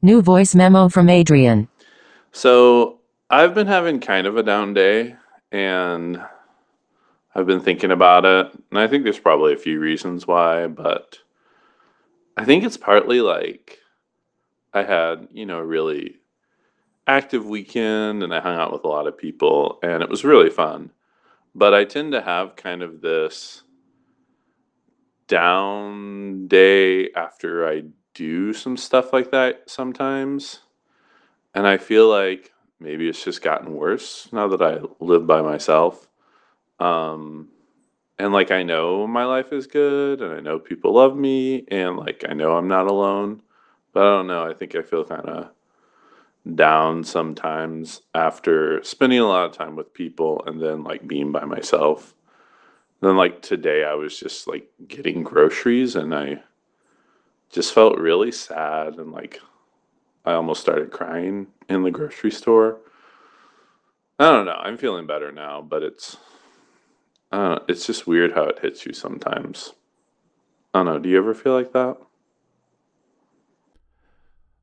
New voice memo from Adrian. So I've been having kind of a down day and I've been thinking about it. And I think there's probably a few reasons why, but I think it's partly like I had, you know, a really active weekend and I hung out with a lot of people and it was really fun. But I tend to have kind of this down day after I do some stuff like that sometimes. And I feel like maybe it's just gotten worse now that I live by myself. Um, and like I know my life is good and I know people love me and like I know I'm not alone. But I don't know. I think I feel kind of down sometimes after spending a lot of time with people and then like being by myself. Then like today I was just like getting groceries and I just felt really sad and like I almost started crying in the grocery store. I don't know. I'm feeling better now, but it's uh, it's just weird how it hits you sometimes. I don't know. Do you ever feel like that?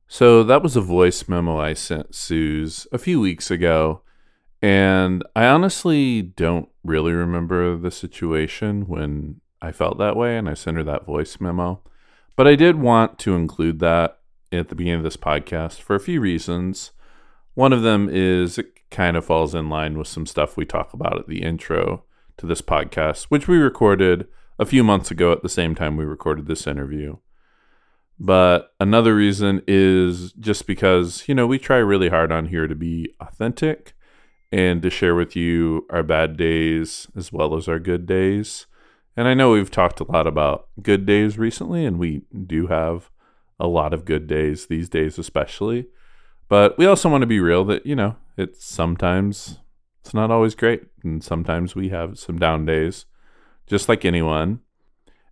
So that was a voice memo I sent Suz a few weeks ago. And I honestly don't really remember the situation when I felt that way and I sent her that voice memo. But I did want to include that at the beginning of this podcast for a few reasons. One of them is it kind of falls in line with some stuff we talk about at the intro to this podcast, which we recorded a few months ago at the same time we recorded this interview. But another reason is just because, you know, we try really hard on here to be authentic and to share with you our bad days as well as our good days. And I know we've talked a lot about good days recently, and we do have a lot of good days these days, especially. But we also want to be real that, you know, it's sometimes it's not always great. And sometimes we have some down days, just like anyone.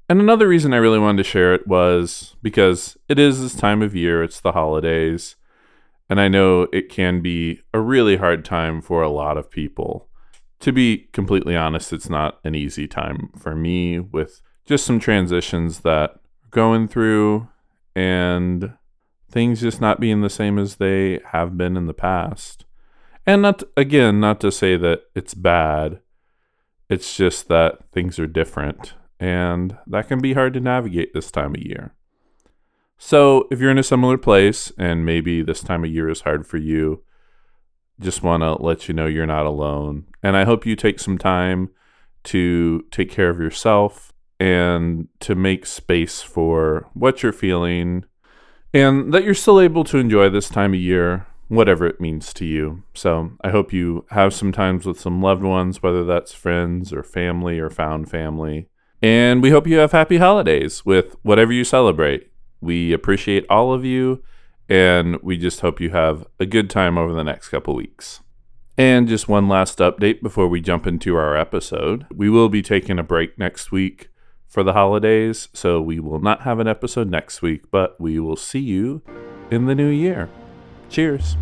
And another reason I really wanted to share it was because it is this time of year, it's the holidays, and I know it can be a really hard time for a lot of people. To be completely honest, it's not an easy time for me with just some transitions that going through and things just not being the same as they have been in the past. And not again, not to say that it's bad. It's just that things are different and that can be hard to navigate this time of year. So, if you're in a similar place and maybe this time of year is hard for you, just want to let you know you're not alone. And I hope you take some time to take care of yourself and to make space for what you're feeling and that you're still able to enjoy this time of year, whatever it means to you. So, I hope you have some times with some loved ones, whether that's friends or family or found family and we hope you have happy holidays with whatever you celebrate. We appreciate all of you, and we just hope you have a good time over the next couple weeks. And just one last update before we jump into our episode. We will be taking a break next week for the holidays, so we will not have an episode next week, but we will see you in the new year. Cheers.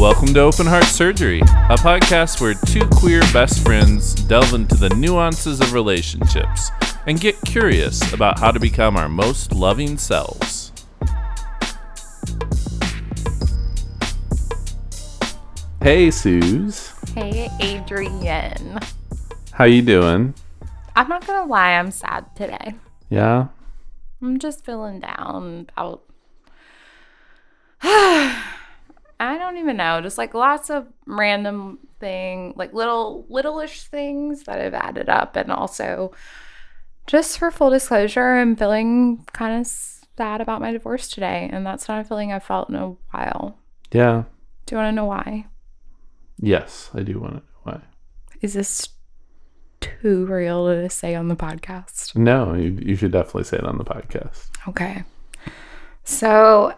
Welcome to Open Heart Surgery, a podcast where two queer best friends delve into the nuances of relationships and get curious about how to become our most loving selves. Hey, Suz. Hey, Adrian. How you doing? I'm not gonna lie, I'm sad today. Yeah. I'm just feeling down about. I don't even know. Just like lots of random thing, like little littleish things that have added up, and also just for full disclosure, I'm feeling kind of sad about my divorce today, and that's not a feeling I've felt in a while. Yeah. Do you want to know why? Yes, I do want to know why. Is this too real to say on the podcast? No, you, you should definitely say it on the podcast. Okay. So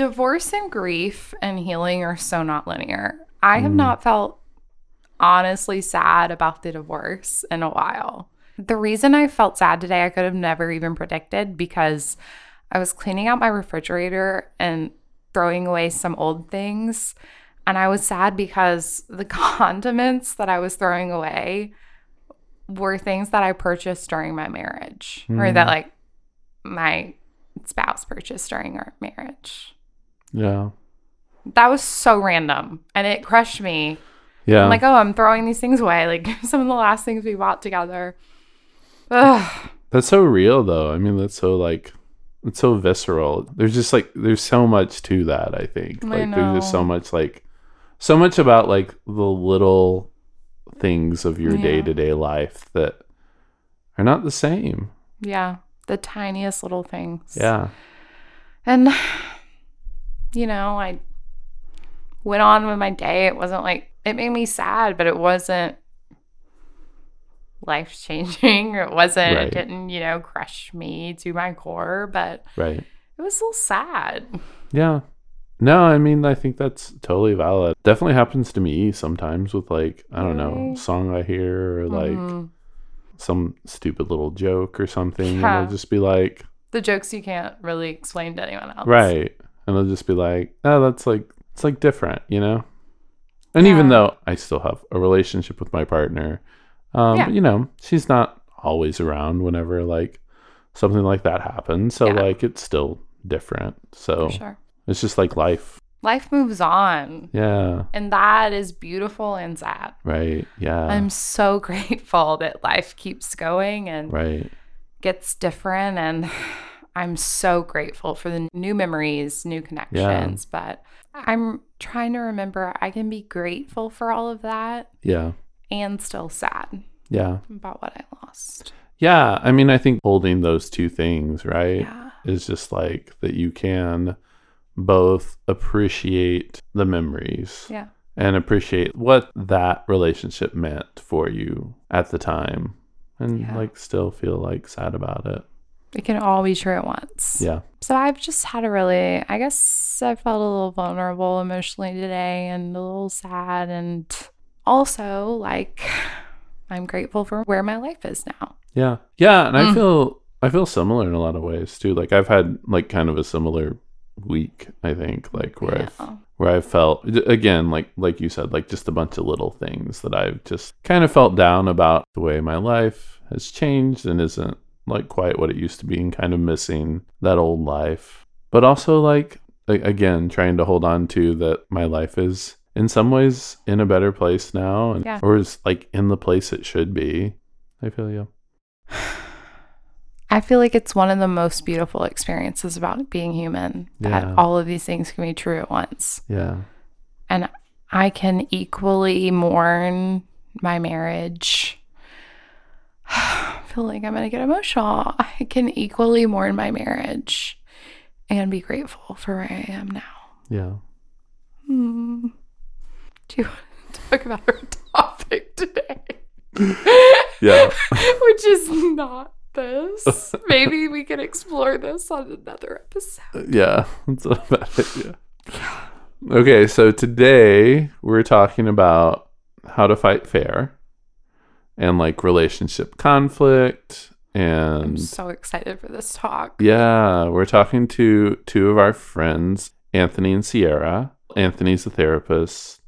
divorce and grief and healing are so not linear. I have mm. not felt honestly sad about the divorce in a while. The reason I felt sad today, I could have never even predicted because I was cleaning out my refrigerator and throwing away some old things. And I was sad because the condiments that I was throwing away were things that I purchased during my marriage mm. or that, mm. like, my spouse purchased during our marriage. Yeah. That was so random and it crushed me. Yeah. I'm like, oh, I'm throwing these things away. Like some of the last things we bought together. Ugh. That's so real though. I mean, that's so like it's so visceral. There's just like there's so much to that, I think. I Like there's just so much like so much about like the little things of your Yeah. day-to-day life that are not the same. Yeah. The tiniest little things. Yeah. And, you know, I went on with my day. It wasn't like, it made me sad, but it wasn't life changing. It wasn't, Right. it didn't, you know, crush me to my core, but Right. it was a little sad. Yeah. No, I mean, I think that's totally valid. Definitely happens to me sometimes with like, I don't know, song I hear or like Mhm. some stupid little joke or something. Yeah. And I'll just be like, the jokes you can't really explain to anyone else. right. And I'll just be like, oh, that's like, it's like different, you know? And even though I still have a relationship with my partner, um, Yeah. you know, she's not always around whenever like something like that happens. So Yeah. like it's still different. So sure. it's just like life. Life moves on. Yeah. And that is beautiful and sad. Right. Yeah. I'm so grateful that life keeps going and right. gets different and I'm so grateful for the new memories, new connections, but I'm trying to remember I can be grateful for all of that Yeah. and still sad Yeah. about what I lost. Yeah. I mean, I think holding those two things, right, Yeah. is just like that you can both appreciate the memories Yeah. and appreciate what that relationship meant for you at the time and Yeah. like still feel like sad about it. It can all be true at once. Yeah. So I've just had a really, I guess I felt a little vulnerable emotionally today and a little sad. And also, like, I'm grateful for where my life is now. Yeah. Yeah, and I Mm. feel I feel similar in a lot of ways too. Like I've had like kind of a similar week, I think, like where I've where I felt again like like you said like just a bunch of little things that I've just kind of felt down about the way my life has changed and isn't like quite what it used to be and kind of missing that old life. But also like again trying to hold on to that my life is in some ways in a better place now and Yeah. or is like in the place it should be. I feel you. I feel like it's one of the most beautiful experiences about being human that Yeah. all of these things can be true at once. Yeah. And I can equally mourn my marriage. Feel like I'm going to get emotional. I can equally mourn my marriage and be grateful for where I am now. Yeah. Hmm. Do you want to talk about our topic today? Yeah. Which is not this. Maybe we can explore this on another episode. Yeah. That's a bad idea. Yeah. Okay, so today we're talking about how to fight fair and like relationship conflict and I'm so excited for this talk. yeah, we're talking to two of our friends, Anthony and Sierra. Anthony's a therapist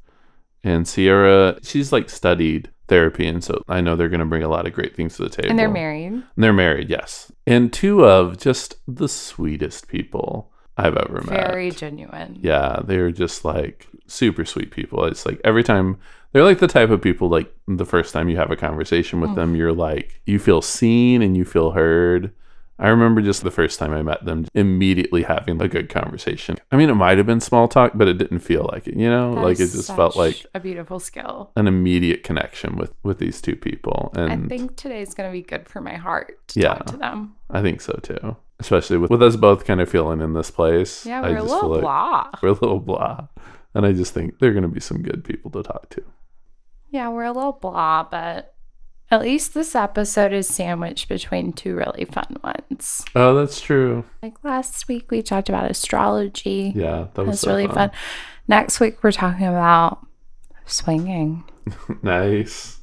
and Sierra, she's like studied therapy and so I know they're going to bring a lot of great things to the table. And they're married. And they're married, yes. And two of just the sweetest people I've ever met. Very genuine. Yeah, they're just like super sweet people. It's like every time they're like the type of people like the first time you have a conversation with Mm. them, you're like you feel seen and you feel heard. I remember just the first time I met them immediately having a good conversation. I mean, it might have been small talk, but it didn't feel like it, you know? That like it just felt like a beautiful skill. an immediate connection with with these two people. And I think today's going to be good for my heart to Yeah. talk to them. I think so too. Especially with, with us both kind of feeling in this place. Yeah, I we're a little like blah. We're a little blah. And I just think they're going to be some good people to talk to. Yeah, we're a little blah, but at least this episode is sandwiched between two really fun ones. Oh, that's true. Like last week, we talked about astrology. Yeah, that was so really fun. Next week, we're talking about swinging. nice.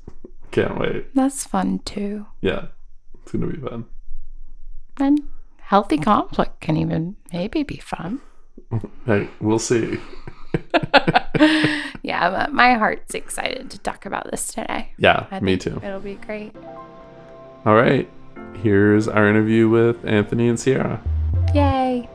Can't wait. That's fun too. Yeah, it's going to be fun. And healthy conflict can even maybe be fun. Hey, we'll see. yeah, but my heart's excited to talk about this today. Yeah, I me too. It'll be great. All right. here's our interview with Anthony and Sierra. Yay.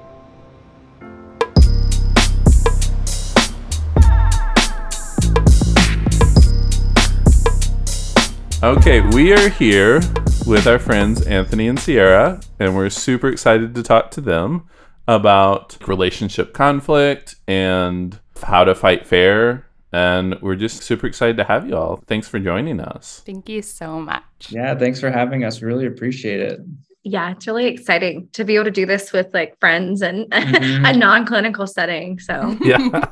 Okay, we are here with our friends Anthony and Sierra, and we're super excited to talk to them about relationship conflict and how to fight fair. And we're just super excited to have you all. Thanks for joining us. Thank you so much. Yeah, thanks for having us. Really appreciate it. Yeah, it's really exciting to be able to do this with like friends and Mhm. a non-clinical setting. So yeah.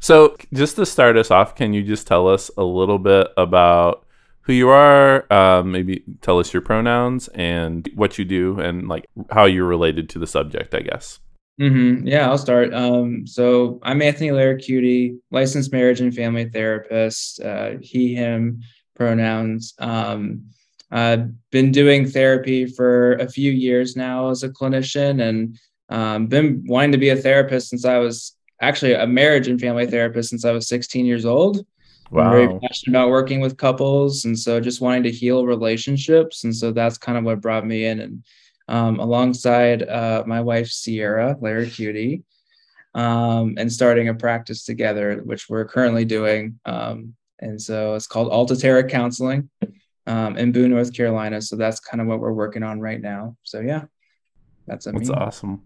so, just to start us off, can you just tell us a little bit about who you are? Um, maybe tell us your pronouns and what you do, and like how you're related to the subject. I guess. Hmm Yeah, I'll start. Um, so I'm Anthony Laracuti, licensed marriage and family therapist. Uh, he, him pronouns. Um, I've been doing therapy for a few years now as a clinician, and um, been wanting to be a therapist since I was actually a marriage and family therapist since I was 16 years old. I'm very Wow. passionate about working with couples, and so just wanting to heal relationships, and so that's kind of what brought me in. And um, alongside uh, my wife Sierra Laracuti, um, and starting a practice together, which we're currently doing. Um, and so it's called Altaterra Counseling um, in Boone, North Carolina. So that's kind of what we're working on right now. So yeah, that's a That's me. awesome.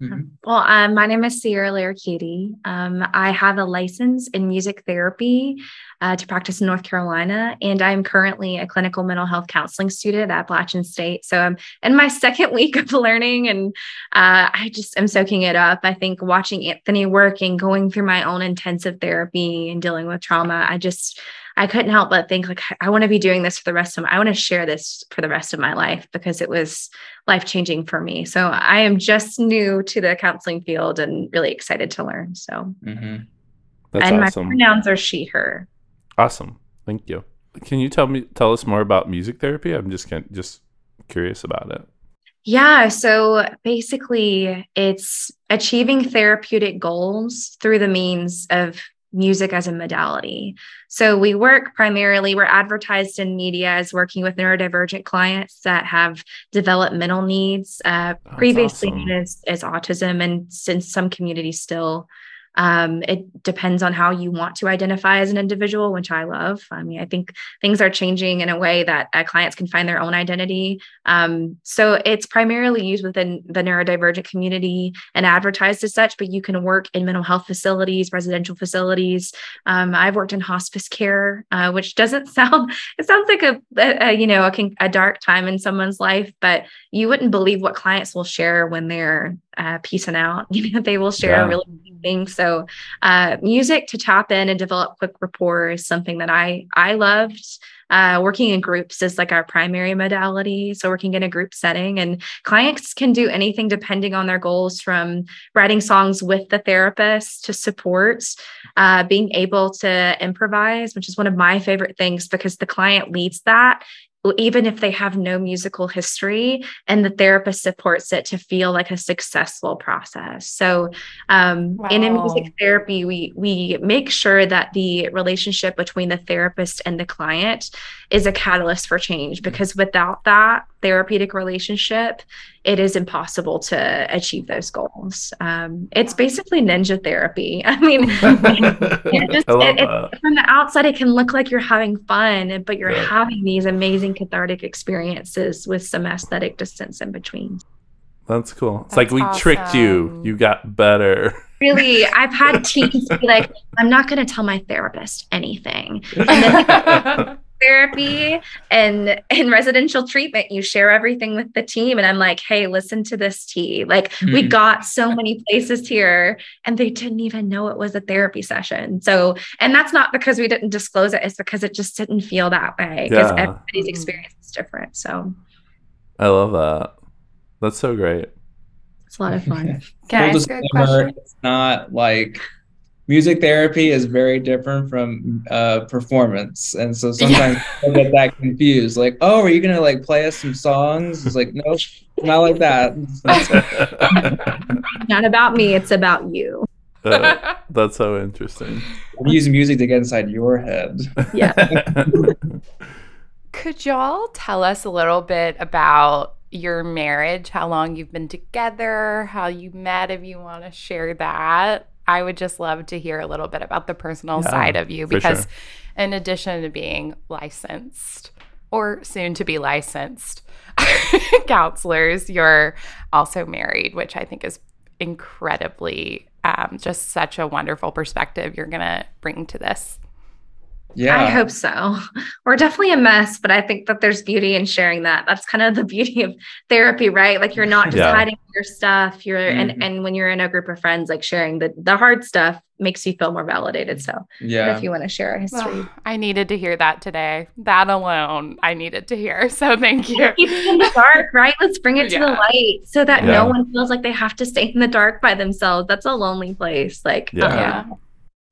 Mhm. Well, um, my name is Sierra Laracuti. Um, I have a license in music therapy uh, to practice in North Carolina, and I'm currently a clinical mental health counseling student at Appalachian State. So I'm in my second week of learning, and uh, I just am soaking it up. I think watching Anthony work and going through my own intensive therapy and dealing with trauma, I just I couldn't help but think like I want to be doing this for the rest of my, I want to share this for the rest of my life because it was life changing for me. So I am just new to the counseling field and really excited to learn. So Mhm. That's and awesome. my pronouns are she her. Awesome. Thank you. Can you tell me tell us more about music therapy? I'm just can, just curious about it. Yeah. So basically, it's achieving therapeutic goals through the means of music as a modality. So we work primarily, we're advertised in media as working with neurodivergent clients that have developmental needs, uh, previously awesome. known as, as autism, and since some communities still. Um, it depends on how you want to identify as an individual, which I love. I mean, I think things are changing in a way that uh, clients can find their own identity. Um, so it's primarily used within the neurodivergent community and advertised as such, but you can work in mental health facilities, residential facilities. Um, I've worked in hospice care, uh, which doesn't sound, it sounds like a, a, a, you know, a, a dark time in someone's life, but you wouldn't believe what clients will share when they're uh, piecing out. You know, they will share Yeah. really deep things. So uh, music to tap in and develop quick rapport is something that I I loved. Uh, working in groups is like our primary modality. So working in a group setting and clients can do anything depending on their goals from writing songs with the therapist to support, uh, being able to improvise, which is one of my favorite things because the client leads that even if they have no musical history and the therapist supports it to feel like a successful process. So um, in a music therapy we we make sure that the relationship between the therapist and the client is a catalyst for change because without that therapeutic relationship it is impossible to achieve those goals um, it's basically ninja therapy i mean it just- I it- it- from the outside it can look like you're having fun but you're Yeah. having these amazing cathartic experiences with some aesthetic distance in between That's cool. It's like we That's tricked you. You got better. really i've had teens be like i'm not going to tell my therapist anything and then therapy and in residential treatment you share everything with the team and i'm like hey listen to this tea like we Mhm. got so many places here and they didn't even know it was a therapy session so and that's not because we didn't disclose it it's because it just didn't feel that way because Yeah. everybody's Mhm. experience is different so I love that. That's so great. it's a lot of fun Can I Full ask a question? It's not like music therapy is very different from uh, performance, and so sometimes people get that confused. Like, oh, are you gonna like play us some songs? It's like, no, not like that. not about me it's about you Uh, that's so interesting. We use music to get inside your head. yeah Could y'all tell us a little bit about your marriage, how long you've been together, how you met, if you want to share that? I would just love to hear a little bit about the personal Yeah, side of you because, sure. in addition to being licensed or soon to be licensed counselors, you're also married, which I think is incredibly um, just such a wonderful perspective you're going to bring to this. Yeah. I hope so. We're definitely a mess, but I think that there's beauty in sharing that. That's kind of the beauty of therapy, right? Like you're not just Yeah. hiding your stuff. You're Mhm. and and when you're in a group of friends, like sharing the the hard stuff makes you feel more validated. So Yeah. if you want to share a history. Ugh, I needed to hear that today. That alone, I needed to hear. So thank you. Keep it in the dark, right? Let's bring it to the light so that Yeah. no one feels like they have to stay in the dark by themselves. That's a lonely place. Like, Yeah. um,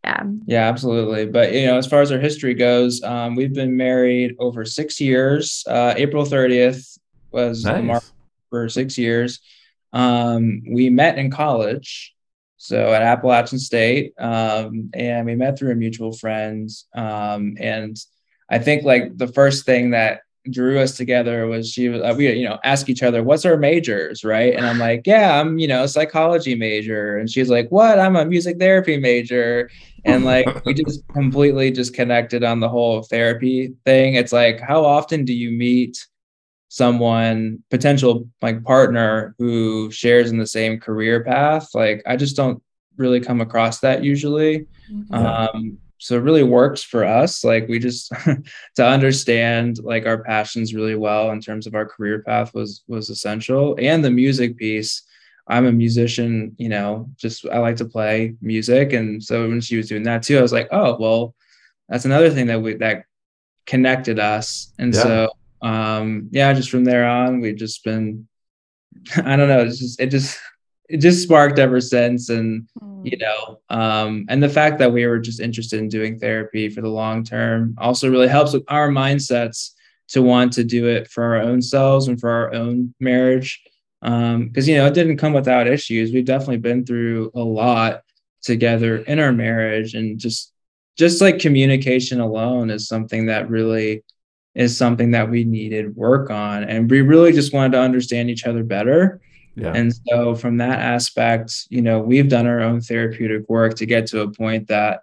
Yeah. yeah. Yeah, absolutely. But you know, as far as our history goes, um, we've been married over six years. Uh, April 30th was the mark for six years. Um, we met in college, so at Appalachian State, um, and we met through a mutual friend. Um, and I think like the first thing that drew us together was she was uh, we you know ask each other what's our majors? Right? And i'm like yeah i'm you know a psychology major. And she's like what? I'm a music therapy major. And like we just completely just connected on the whole therapy thing. It's like how often do you meet someone potential like partner who shares in the same career path? Like i just don't really come across that usually. Yeah. um so it really works for us like we just to understand like our passions really well in terms of our career path was was essential. And the music piece i'm a musician you know just i like to play music. And so when she was doing that too i was like oh well that's another thing that we that connected us. And Yeah. so um yeah just from there on we've just been i don't know it's just it just it just sparked ever since. And you know um and the fact that we were just interested in doing therapy for the long term also really helps with our mindsets to want to do it for our own selves and for our own marriage. Um because you know it didn't come without issues. We've definitely been through a lot together in our marriage and just just like communication alone is something that really is something that we needed work on and we really just wanted to understand each other better Yeah. and so, from that aspect, you know, we've done our own therapeutic work to get to a point that,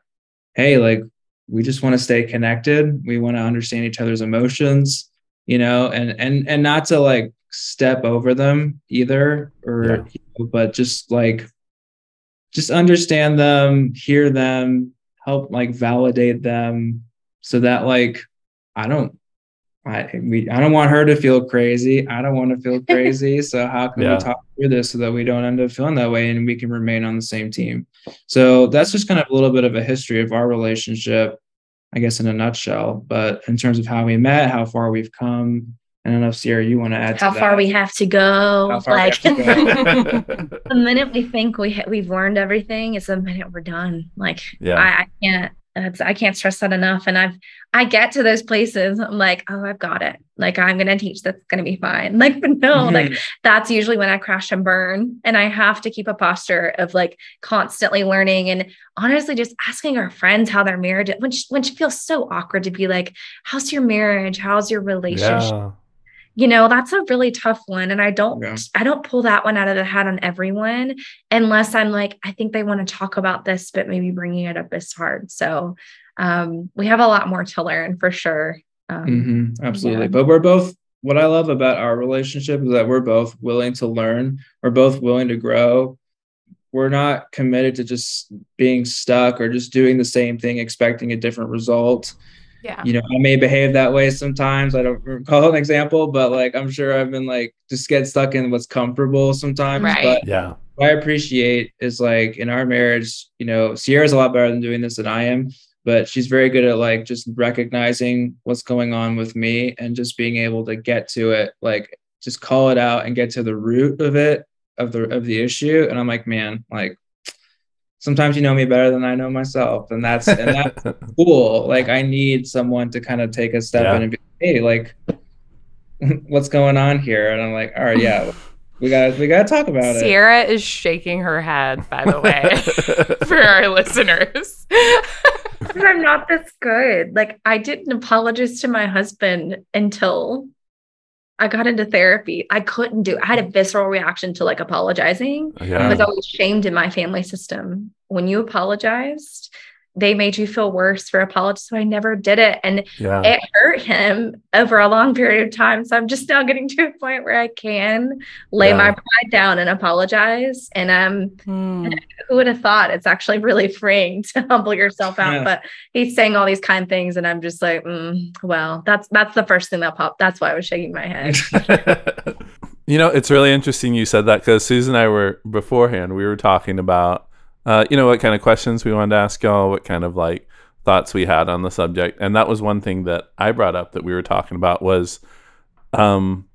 hey, like, we just want to stay connected. We want to understand each other's emotions, you know, and and and not to like step over them either, or Yeah. but just like, just understand them, hear them, help like validate them, so that like, I don't I we I don't want her to feel crazy. I don't want to feel crazy. So how can Yeah. we talk through this so that we don't end up feeling that way and we can remain on the same team? So that's just kind of a little bit of a history of our relationship, I guess in a nutshell. But in terms of how we met, how far we've come, I don't know if Sierra, you want to add How to far that. we have to go. How far we like to go. the minute we think we ha- we've learned everything is the minute we're done. Like Yeah. I, I can't it's, I can't stress that enough. And I've I get to those places. I'm like, oh, I've got it. Like I'm gonna teach. That's gonna be fine. Like but no, like Mhm. that's usually when I crash and burn. And I have to keep a posture of like constantly learning and honestly just asking our friends how their marriage, which which feels so awkward to be like, how's your marriage? How's your relationship? yeah. You know that's a really tough one and i don't Yeah. i don't pull that one out of the hat on everyone unless i'm like i think they want to talk about this but maybe bringing it up is hard so um we have a lot more to learn for sure um Mhm, absolutely. yeah. But we're both, what I love about our relationship is that we're both willing to learn, we're both willing to grow. We're not committed to just being stuck or just doing the same thing, expecting a different result. Yeah. You know, I may behave that way sometimes. I don't recall an example, but like I'm sure I've been like just get stuck in what's comfortable sometimes. Right. But Yeah. what I appreciate is like in our marriage, you know, Sierra's a lot better than doing this than I am, but she's very good at like just recognizing what's going on with me and just being able to get to it, like just call it out and get to the root of it, of the of the issue. And I'm like, man, like sometimes you know me better than I know myself. And that's and that's cool. Like I need someone to kind of take a step Yeah. in and be, hey, like what's going on here? And I'm like, all right, yeah, we got we gotta talk about it. Sierra is shaking her head, by the way, for our listeners. I'm not this good. Like I didn't apologize to my husband until I got into therapy. I couldn't do. I had a visceral reaction to like apologizing Yeah. I was always shamed in my family system. When you apologized, they made you feel worse for apologizing. So I never did it, and Yeah. it hurt him over a long period of time. So I'm just now getting to a point where I can lay Yeah. my pride down and apologize. And um, Hmm. who would have thought it's actually really freeing to humble yourself out? Yeah. But he's saying all these kind things, and I'm just like, mm, well, that's that's the first thing that popped. That's why I was shaking my head. you know, it's really interesting you said that because Susan and I were beforehand, we were talking about, uh, you know, what kind of questions we wanted to ask y'all, what kind of like thoughts we had on the subject. And that was one thing that I brought up that we were talking about was um,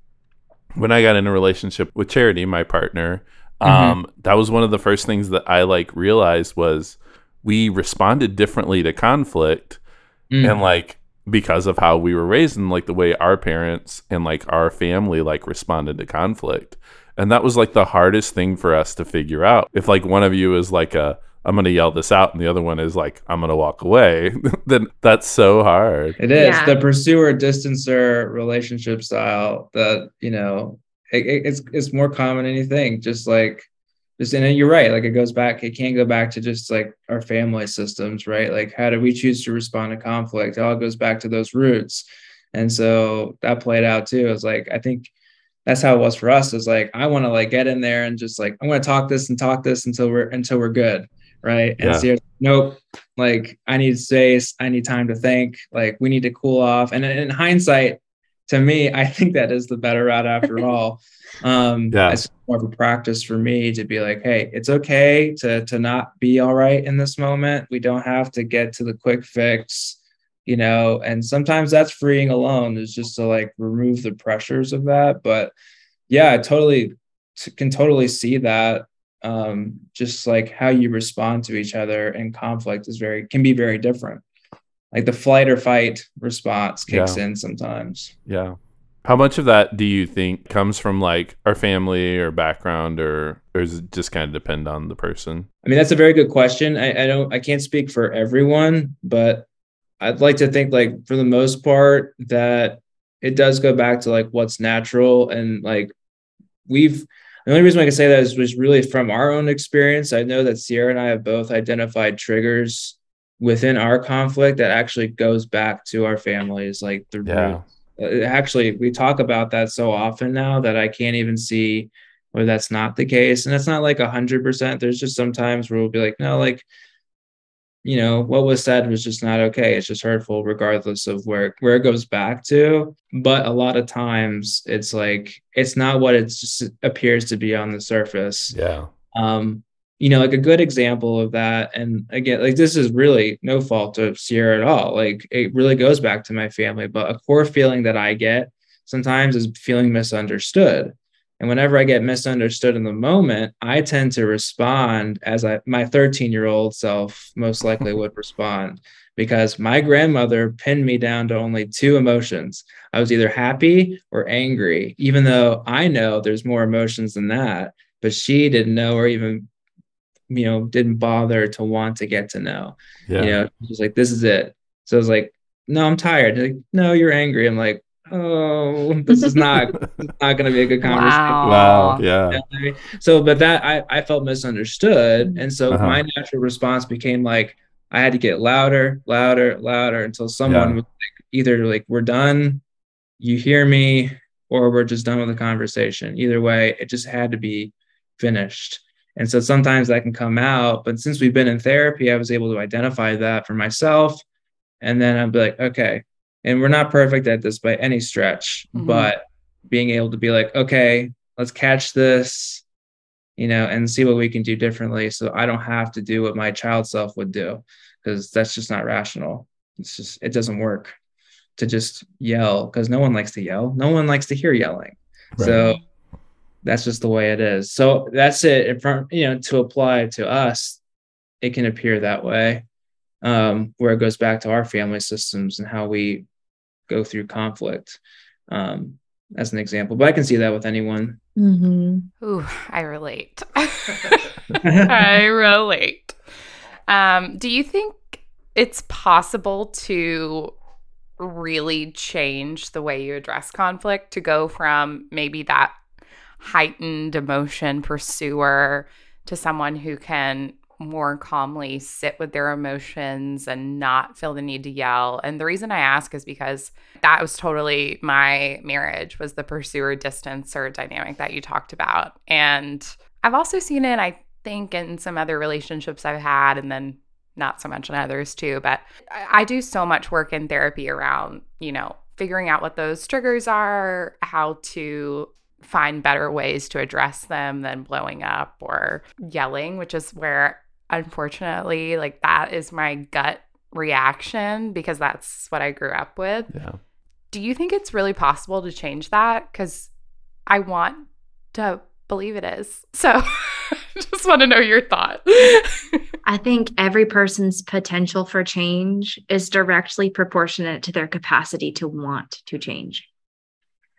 when I got in a relationship with Charity, my partner, um, that was one of the first things that I like realized was we responded differently to conflict Mm. and like because of how we were raised and like the way our parents and like our family like responded to conflict and that was like the hardest thing for us to figure out if like one of you is like a i'm gonna yell this out and the other one is like i'm gonna walk away then that's so hard It is Yeah. the pursuer distancer relationship style that you know it, it- it's it's more common than you think. Just like just and you're right. Like it goes back. It can't go back to just like our family systems, right? Like how do we choose to respond to conflict? It all goes back to those roots, and so that played out too. It's like I think that's how it was for us. Is like I want to like get in there and just like I'm going to talk this and talk this until we're until we're good, right? And Yeah. so nope like i need space i need time to think like we need to cool off and in hindsight to me i think that is the better route after all um Yeah. it's more of a practice for me to be like hey it's okay to to not be all right in this moment we don't have to get to the quick fix you know and sometimes that's freeing alone is just to like remove the pressures of that but yeah i totally t- can totally see that um just like how you respond to each other in conflict is very can be very different like the flight or fight response kicks Yeah. in sometimes yeah how much of that do you think comes from like our family or background or or does it just kind of depend on the person I mean, that's a very good question. I, I don't, I can't speak for everyone, but I'd like to think, like, for the most part, that it does go back to like what's natural and like we've. The only reason I can say that is was really from our own experience. I know that Sierra and I have both identified triggers within our conflict that actually goes back to our families, like the Yeah. root. Uh, Actually, we talk about that so often now that I can't even see where that's not the case. And it's not like a hundred percent. There's just some times where we'll be like, no, like, you know, what was said was just not okay. It's just hurtful, regardless of where where it goes back to. But a lot of times it's like it's not what it just appears to be on the surface yeah um you know like a good example of that and again like this is really no fault of sierra at all like it really goes back to my family but a core feeling that i get sometimes is feeling misunderstood and whenever i get misunderstood in the moment i tend to respond as i my 13 year old self most likely would respond because my grandmother pinned me down to only two emotions. I was either happy or angry even though i know there's more emotions than that but she didn't know or even you know didn't bother to want to get to know. Yeah. You know she's like this is it. So i was like no i'm tired. Like no you're angry. I'm like oh this is not not going to be a good conversation Wow. wow You yeah know what I mean? so but that i i felt misunderstood and so Uh-huh. my natural response became like i had to get louder louder louder until someone Yeah. was like either like we're done you hear me or we're just done with the conversation either way it just had to be finished and so sometimes that can come out but since we've been in therapy i was able to identify that for myself and then i'd be like okay and we're not perfect at this by any stretch Mhm. but being able to be like okay let's catch this you know and see what we can do differently so i don't have to do what my child self would do because that's just not rational. It's just it doesn't work to just yell because no one likes to yell. No one likes to hear yelling. So that's just the way it is. So that's it. In front you know to apply to us it can appear that way um where it goes back to our family systems and how we go through conflict um as an example but i can see that with anyone Mm-hmm. Ooh, I relate. I relate. Um, do you think it's possible to really change the way you address conflict to go from maybe that heightened emotion pursuer to someone who can more calmly sit with their emotions and not feel the need to yell. And the reason I ask is because that was totally my marriage was the pursuer distancer dynamic that you talked about. And I've also seen it, I think, in some other relationships I've had and then not so much in others too. But I do so much work in therapy around, you know, figuring out what those triggers are, how to find better ways to address them than blowing up or yelling, which is where unfortunately, like that is my gut reaction because that's what I grew up with. Yeah. Do you think it's really possible to change that? Because I want to believe it is. So just want to know your thought. I think every person's potential for change is directly proportionate to their capacity to want to change.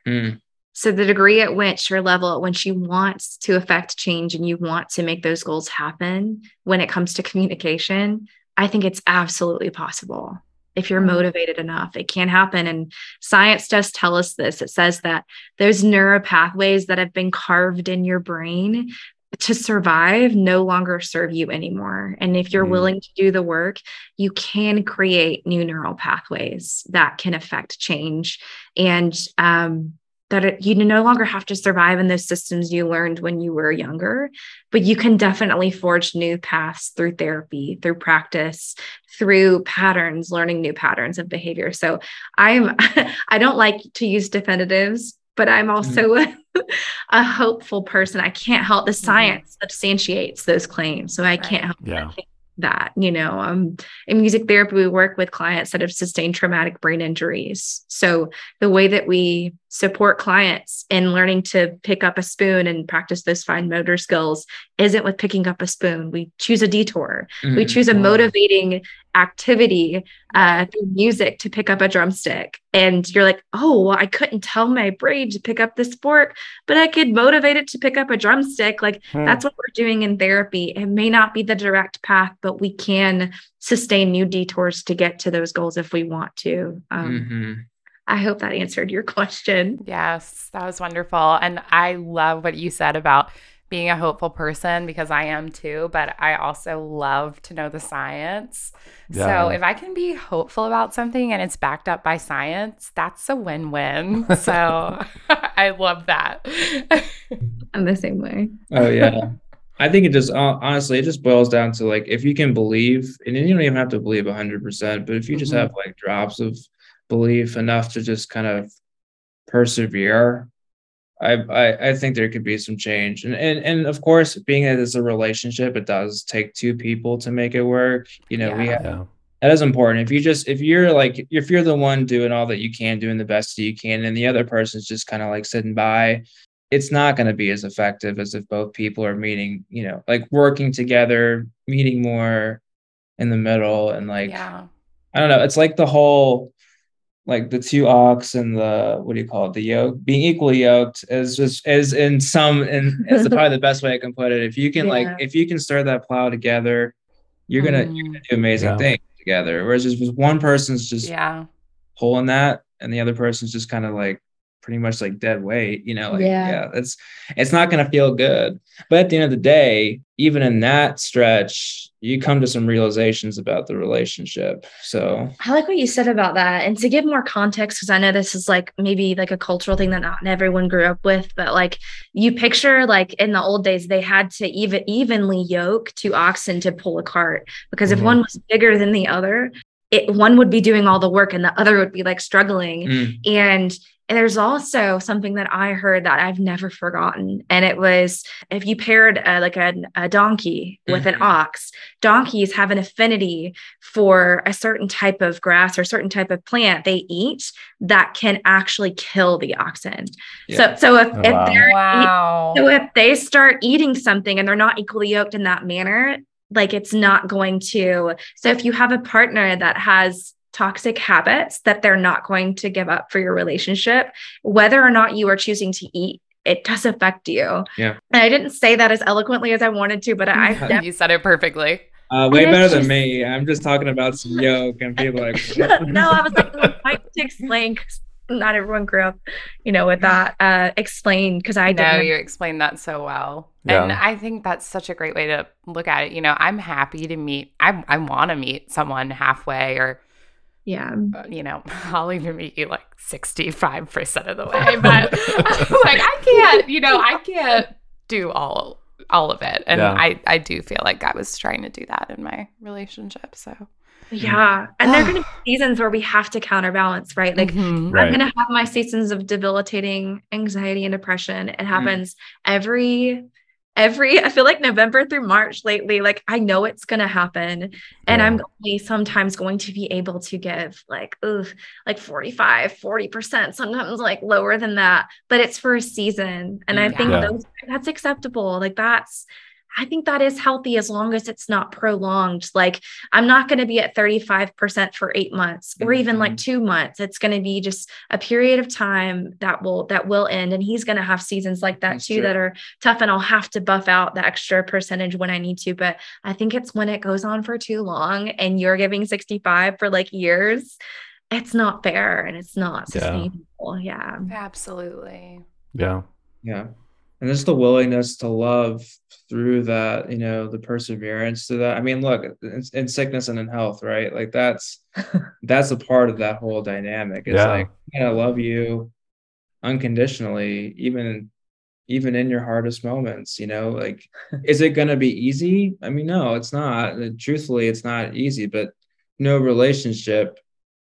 Mm. So the degree at which your level at which you want to affect change and you want to make those goals happen when it comes to communication, I think it's absolutely possible. If you're motivated enough, it can happen. And science does tell us this. It says that those neural pathways that have been carved in your brain to survive no longer serve you anymore. And if you're Mm. willing to do the work, you can create new neural pathways that can affect change. And um, that it, you no longer have to survive in those systems you learned when you were younger, but you can definitely forge new paths through therapy, through practice, through patterns, learning new patterns of behavior. So I'm I don't like to use definitives, but I'm mm-hmm. also a hopeful person. I can't help the mm-hmm. science substantiates those claims. So I can't help Yeah. That you know um in music therapy we work with clients that have sustained traumatic brain injuries. So the way that we support clients in learning to pick up a spoon and practice those fine motor skills isn't with picking up a spoon we choose a detour we Mhm. choose a motivating activity uh, through music to pick up a drumstick and you're like oh well i couldn't tell my brain to pick up this fork but i could motivate it to pick up a drumstick like Hmm. that's what we're doing in therapy. It may not be the direct path, but we can sustain new detours to get to those goals if we want to. Um, Mhm. I hope that answered your question. Yes, that was wonderful. And I love what you said about being a hopeful person because I am too, but I also love to know the science. Yeah. So if I can be hopeful about something and it's backed up by science, that's a win win. So I love that. I'm the same way. Oh yeah. I think it just hon- honestly it just boils down to like if you can believe and you don't even have to believe 100% but if you just Mhm. have like drops of belief enough to just kind of persevere I, I I think there could be some change and and and of course being that it's a relationship it does take two people to make it work you know we have Yeah. that is important. If you just if you're like if you're the one doing all that you can, doing the best that you can, and the other person's just kind of like sitting by, it's not going to be as effective as if both people are meeting, you know, like working together, meeting more in the middle, and like yeah. I don't know. It's like the whole like the two ox and the what do you call it? The yoke being equally yoked is just is in some and it's probably the best way I can put it. If you can Yeah. like if you can stir that plow together, you're gonna you're Mm. gonna do amazing Yeah. things together. Whereas if one person's just Yeah. pulling that and the other person's just kind of like pretty much like dead weight, you know, like Yeah. yeah, it's it's not gonna feel good. But at the end of the day, even in that stretch, you come to some realizations about the relationship. So I like what you said about that. And to give more context, because I know this is like maybe like a cultural thing that not everyone grew up with, but like you picture like in the old days, they had to even evenly yoke two oxen to pull a cart because if Mhm. one was bigger than the other, it one would be doing all the work and the other would be like struggling. mm, And and there's also something that I heard that I've never forgotten. And it was if you paired uh, like a, a donkey with an ox, donkeys have an affinity for a certain type of grass or certain type of plant they eat that can actually kill the oxen. Yeah. So, so if, Oh, if wow. they're eat- Wow. so if they start eating something and they're not equally yoked in that manner, like it's not going to. So if you have a partner that has toxic habits that they're not going to give up for your relationship, whether or not you are choosing to eat, it does affect you. Yeah. And I didn't say that as eloquently as I wanted to, but I, I you said it perfectly. Uh, way better it's than just- me. I'm just talking about some yoke, and people like, no, I was like, "Oh, I to explain 'cause not everyone grew up, you know, with that. Uh, explain because I I know you explained that so well. Yeah. And I think that's such a great way to look at it. You know, I'm happy to meet, I, I want to meet someone halfway or, yeah. you know, I'll even meet you like 65% of the way. But like, I can't, you know, I can't do all all of it. And Yeah. I, I do feel like I was trying to do that in my relationship. So, Yeah. And there are going to be seasons where we have to counterbalance, right? Like, Mhm. Right. I'm going to have my seasons of debilitating anxiety and depression. It happens every, every, I feel like November through March lately. Like, I know it's going to happen. And Yeah. I'm only sometimes going to be able to give like, ooh, like 45, 40%, sometimes like lower than that. But it's for a season. And I mm, think Yeah. those, that's acceptable. Like, that's, I think that is healthy as long as it's not prolonged. Like, I'm not going to be at 35% for eight months or even like mm-hmm. two months. It's going to be just a period of time that will that will end. And he's going to have seasons like that That's too true. that are tough. And I'll have to buff out the extra percentage when I need to. But I think it's when it goes on for too long and you're giving 65 for like years, it's not fair and it's not Yeah. sustainable. Yeah. Absolutely. Yeah. Yeah. And just the willingness to love through that, you know, the perseverance to that. I mean, look, in, in sickness and in health, right? Like that's that's a part of that whole dynamic. It's Yeah. like, I love you unconditionally, even even in your hardest moments, you know, like is it gonna be easy? I mean, no, it's not. Truthfully, it's not easy, but no relationship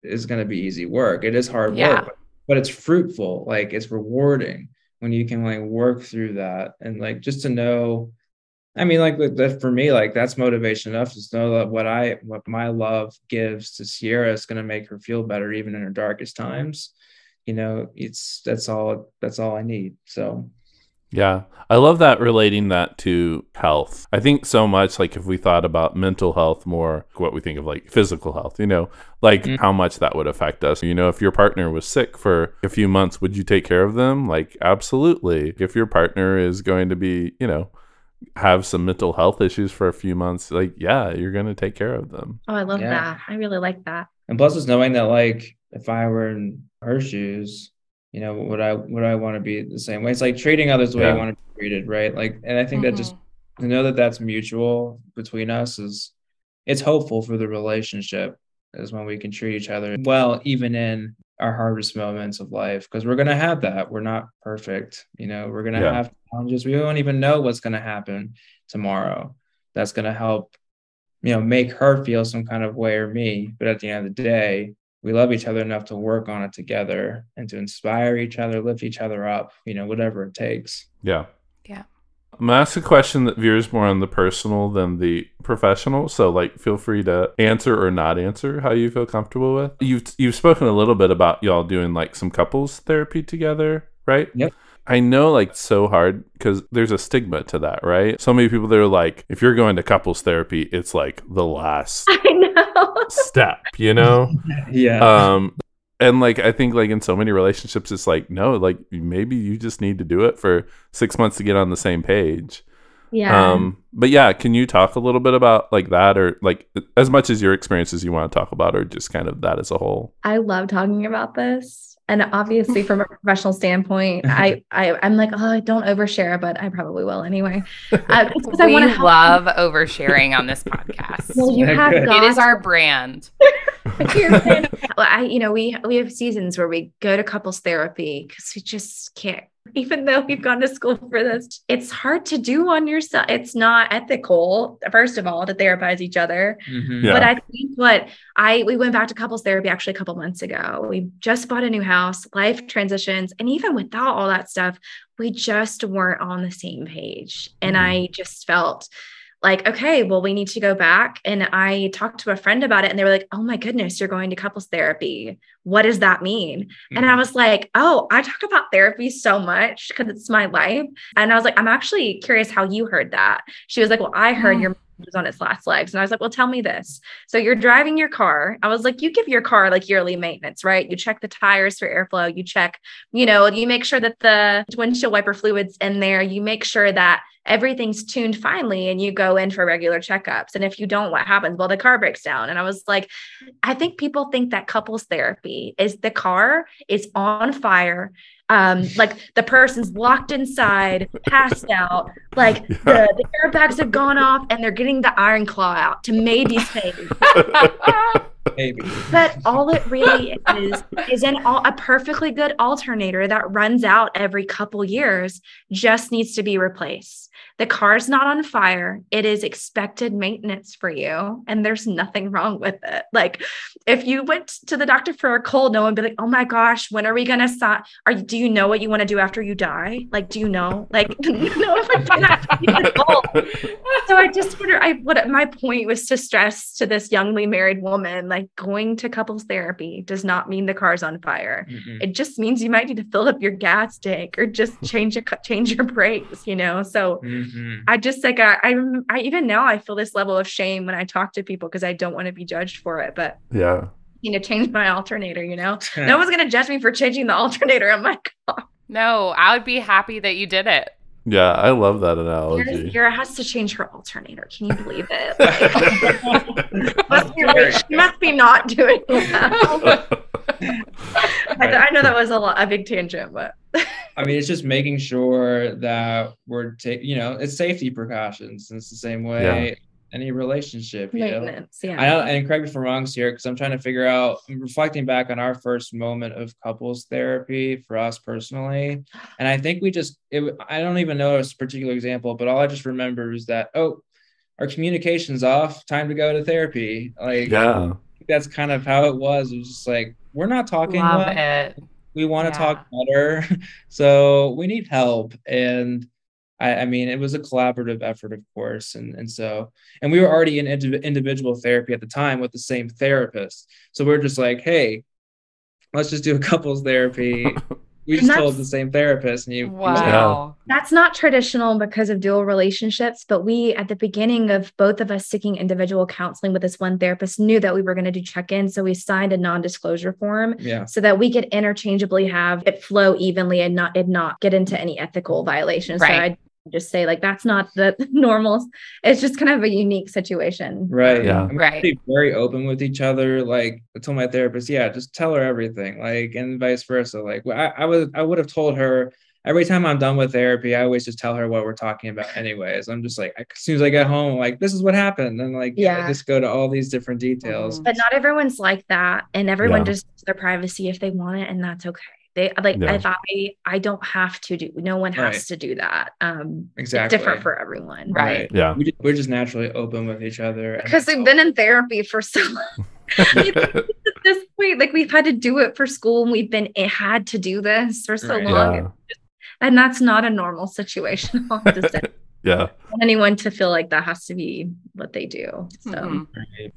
is gonna be easy work. It is hard Yeah. work, but it's fruitful, like it's rewarding when you can like work through that and like just to know i mean like that- for me like that's motivation enough to know that what i what my love gives to sierra is going to make her feel better even in her darkest times. You know it's that's all that's all i need so Yeah. I love that relating that to health. I think so much like if we thought about mental health more, what we think of like physical health, you know, like Mm. how much that would affect us. You know, if your partner was sick for a few months, would you take care of them? Like, absolutely. If your partner is going to be, you know, have some mental health issues for a few months, like, yeah, you're going to take care of them. Oh, I love Yeah. that. I really like that. and plus it's knowing that like if i were in her shoes you know would i would i want to be the same way? It's like treating others the way Yeah. you want to be treated right? Like and i think that just Mhm. to know that that's mutual between us is it's hopeful for the relationship is when we can treat each other well even in our hardest moments of life because we're going to have that. We're not perfect you know? We're going to Yeah. have challenges. We don't even know what's going to happen tomorrow. That's going to help you know make her feel some kind of way or me. But at the end of the day we love each other enough to work on it together and to inspire each other lift each other up you know whatever it takes Yeah. Yeah. I'm gonna ask a question that veers more on the personal than the professional. So, like, feel free to answer or not answer how you feel comfortable with. You've you've spoken a little bit about y'all doing like some couples therapy together, right? Yep. I know, like, so hard because there's a stigma to that, right? So many people they're like, if you're going to couples therapy, it's like the last I know. step, you know? yeah um and like i think like in so many relationships it's like no like maybe you just need to do it for six months to get on the same page yeah. um but yeah can you talk a little bit about like that or like as much as your experiences you want to talk about or just kind of that as a whole I love talking about this. And obviously from a professional standpoint, I, I I'm like, oh, i don't overshare, but I probably will anyway. Uh, it's 'cause I we want to help love oversharing on this podcast. Well, you have got it is our brand. Well, I, you know, we we have seasons where we go to couples therapy because we just can't. Even though we've gone to school for this, it's hard to do on yourself. It's not ethical, first of all, to therapize each other. Mhm. Yeah. But I think what I we went back to couples therapy actually a couple months ago. We just bought a new house, life transitions, and even without all that stuff, we just weren't on the same page. And Mhm. I just felt like, okay, well, we need to go back. And I talked to a friend about it, and they were like, oh my goodness, you're going to couples therapy. What does that mean? And I was like, oh, I talk about therapy so much because it's my life. And I was like, I'm actually curious how you heard that. She was like, well, I heard Mm. your was on its last legs. And I was like, well, tell me this. So you're driving your car. I was like, you give your car like yearly maintenance, right? You check the tires for airflow. You check, you know, you make sure that the windshield wiper fluid's in there. You make sure that everything's tuned finely and you go in for regular checkups. And if you don't, what happens? Well, the car breaks down. And I was like, I think people think that couples therapy is the car is on fire. Um, like the person's locked inside, passed out, like the, the airbags have gone off and they're getting the iron claw out to maybe save. Maybe. But all it really is is an all, a perfectly good alternator that runs out every couple years just needs to be replaced. The car's not on fire. It is expected maintenance for you, and there's nothing wrong with it. Like if you went to the doctor for a cold, no one would be like, "Oh my gosh, when are we gonna stop? Are you, do you know what you want to do after you die? Like, do you know? Like, no, if I not so I just wonder. I what my point was to stress to this youngly married woman, like going to couples therapy does not mean the car's on fire. Mm-mm. It just means you might need to fill up your gas tank or just change a change your brakes. You know, so. Mm-hmm. Mhm. I just like I, I I even now I feel this level of shame when I talk to people because I don't want to be judged for it, but Yeah. you know, change my alternator, you know. no one's gonna judge me for changing the alternator on my car. No, I would be happy that you did it. Yeah. I love that Kira, analogy. Kira has to change her alternator. Can you believe it? Like, must be, she must be not doing well. I, I know that was a lot a big tangent, but I mean, it's just making sure that we're taking, you know, it's safety precautions. And it's the same way any relationship, you know. maintenance, I yeah. don't, and correct me if I'm wrong here, because I'm trying to figure out. I'm reflecting back on our first moment of couples therapy for us personally, and I think we just. It, I don't even know a particular example, but all I just remember is that oh, our communication's off. Time to go to therapy. Like yeah. that's kind of how it was. It was just like we're not talking. Love well. it. We want to Yeah. talk better, so we need help and. I, I mean, it was a collaborative effort, of course, and and so, and we were already in indi- individual therapy at the time with the same therapist. So we're just like, hey, let's just do a couples therapy. We And just told the same therapist, and you, you Wow. That's not traditional because of dual relationships, but we at the beginning of both of us seeking individual counseling with this one therapist knew that we were going to do check-ins, so we signed a non-disclosure form yeah, so that we could interchangeably have it flow evenly and not it not get into any ethical violations. So Right. I just say like that's not the normal. It's just kind of a unique situation. right, Yeah. And we're Right. pretty very open with each other. Like I told my therapist, yeah, just tell her everything, like, and vice versa. Like I, I would, I would have told her. Every time I'm done with therapy, I always just tell her what we're talking about. Anyways, I'm just like, as soon as I get home, like this is what happened, and like, Yeah. I just go to all these different details. But not everyone's like that, and everyone Yeah. just their privacy if they want it, and that's okay. They like Yeah. if I I don't have to do. No one has Right. to do that. Um, Exactly. it's different for everyone. Right. Yeah. We just, we're just naturally open with each other. because we've been in therapy for so long. at this point, like we've had to do it for school, and we've been it had to do this for so Right. long, Yeah. and that's not a normal situation. I'll have to say. Yeah. anyone to feel like that has to be what they do. So Mhm.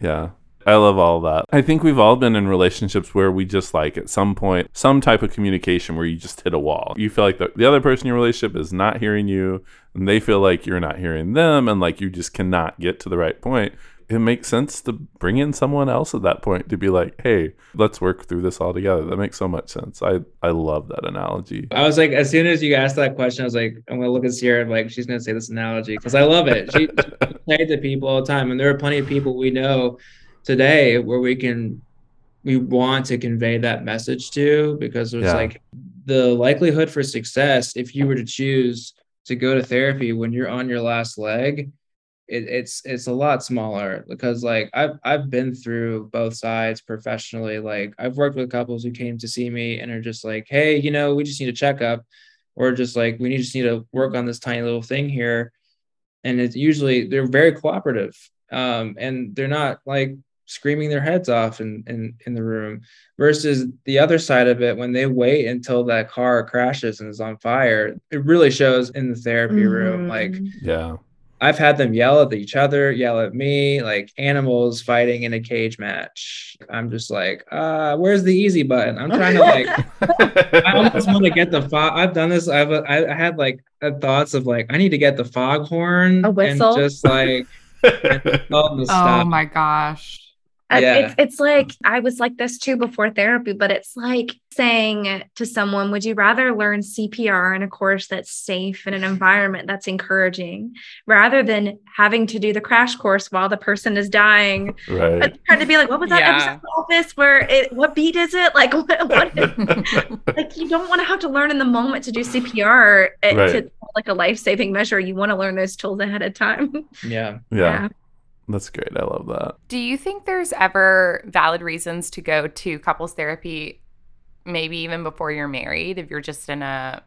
Yeah. I love all that. I think we've all been in relationships where we just like at some point, some type of communication where you just hit a wall. You feel like the, the other person in your relationship is not hearing you, and they feel like you're not hearing them, and like you just cannot get to the right point. It makes sense to bring in someone else at that point to be like, hey, let's work through this all together. That makes so much sense. I, I love that analogy. I was like, as soon as you asked that question, I was like, I'm gonna look at Sierra, like she's gonna say this analogy because I love it. She, she say to people all the time, and there are plenty of people we know today where we can, we want to convey that message to because it's Yeah. like the likelihood for success if you were to choose to go to therapy when you're on your last leg. It, it's it's a lot smaller because like I've I've been through both sides professionally. Like I've worked with couples who came to see me and are just like, hey, you know, we just need a checkup, or just like we need just need to work on this tiny little thing here. And it's usually they're very cooperative. Um, and they're not like screaming their heads off in, in in the room versus the other side of it when they wait until that car crashes and is on fire it really shows in the therapy room like. Yeah. I've had them yell at each other, yell at me, like animals fighting in a cage match. I'm just like, uh, where's the easy button? I'm trying to like, I almost want to get the fog. I've done this. I've I, I had like uh, thoughts of like, I need to get the foghorn A whistle? and just like tell them Oh stop. my gosh. Yeah. It's it's like I was like this too before therapy, but it's like saying to someone, would you rather learn CPR in a course that's safe in an environment that's encouraging rather than having to do the crash course while the person is dying? right. But trying to be like, what was that Yeah. episode of The Office where it what beat is it? Like what, what like you don't want to have to learn in the moment to do CPR uh, Right. to like a life-saving measure. You want to learn those tools ahead of time. Yeah. yeah. That's great. I love that. Do you think there's ever valid reasons to go to couples therapy, maybe even before you're married, if you're just in a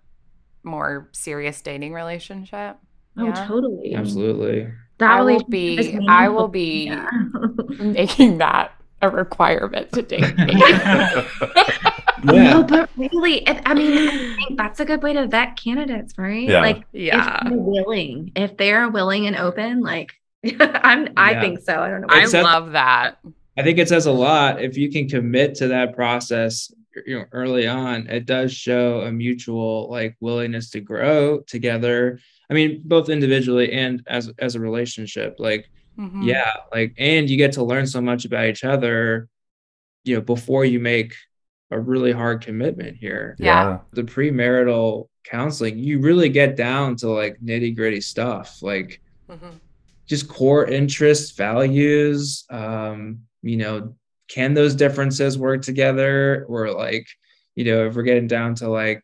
more serious dating relationship? Oh, totally. Absolutely. That I will be- I will be- Yeah. Making that a requirement to date me. No, but really, if, I mean, I think that's a good way to vet candidates, right? Yeah. Like, yeah. if they're willing, if they're willing and open, like, I'm, I think so. I don't know. I It's a- love that. I think it says a lot if you can commit to that process you know early on it does show a mutual like willingness to grow together i mean both individually and as as a relationship like Mhm. yeah like and you get to learn so much about each other you know before you make a really hard commitment here Yeah. the premarital counseling you really get down to like nitty gritty stuff like Mhm. Just core interests, values. Um, you know, can those differences work together? Or like, you know, if we're getting down to like,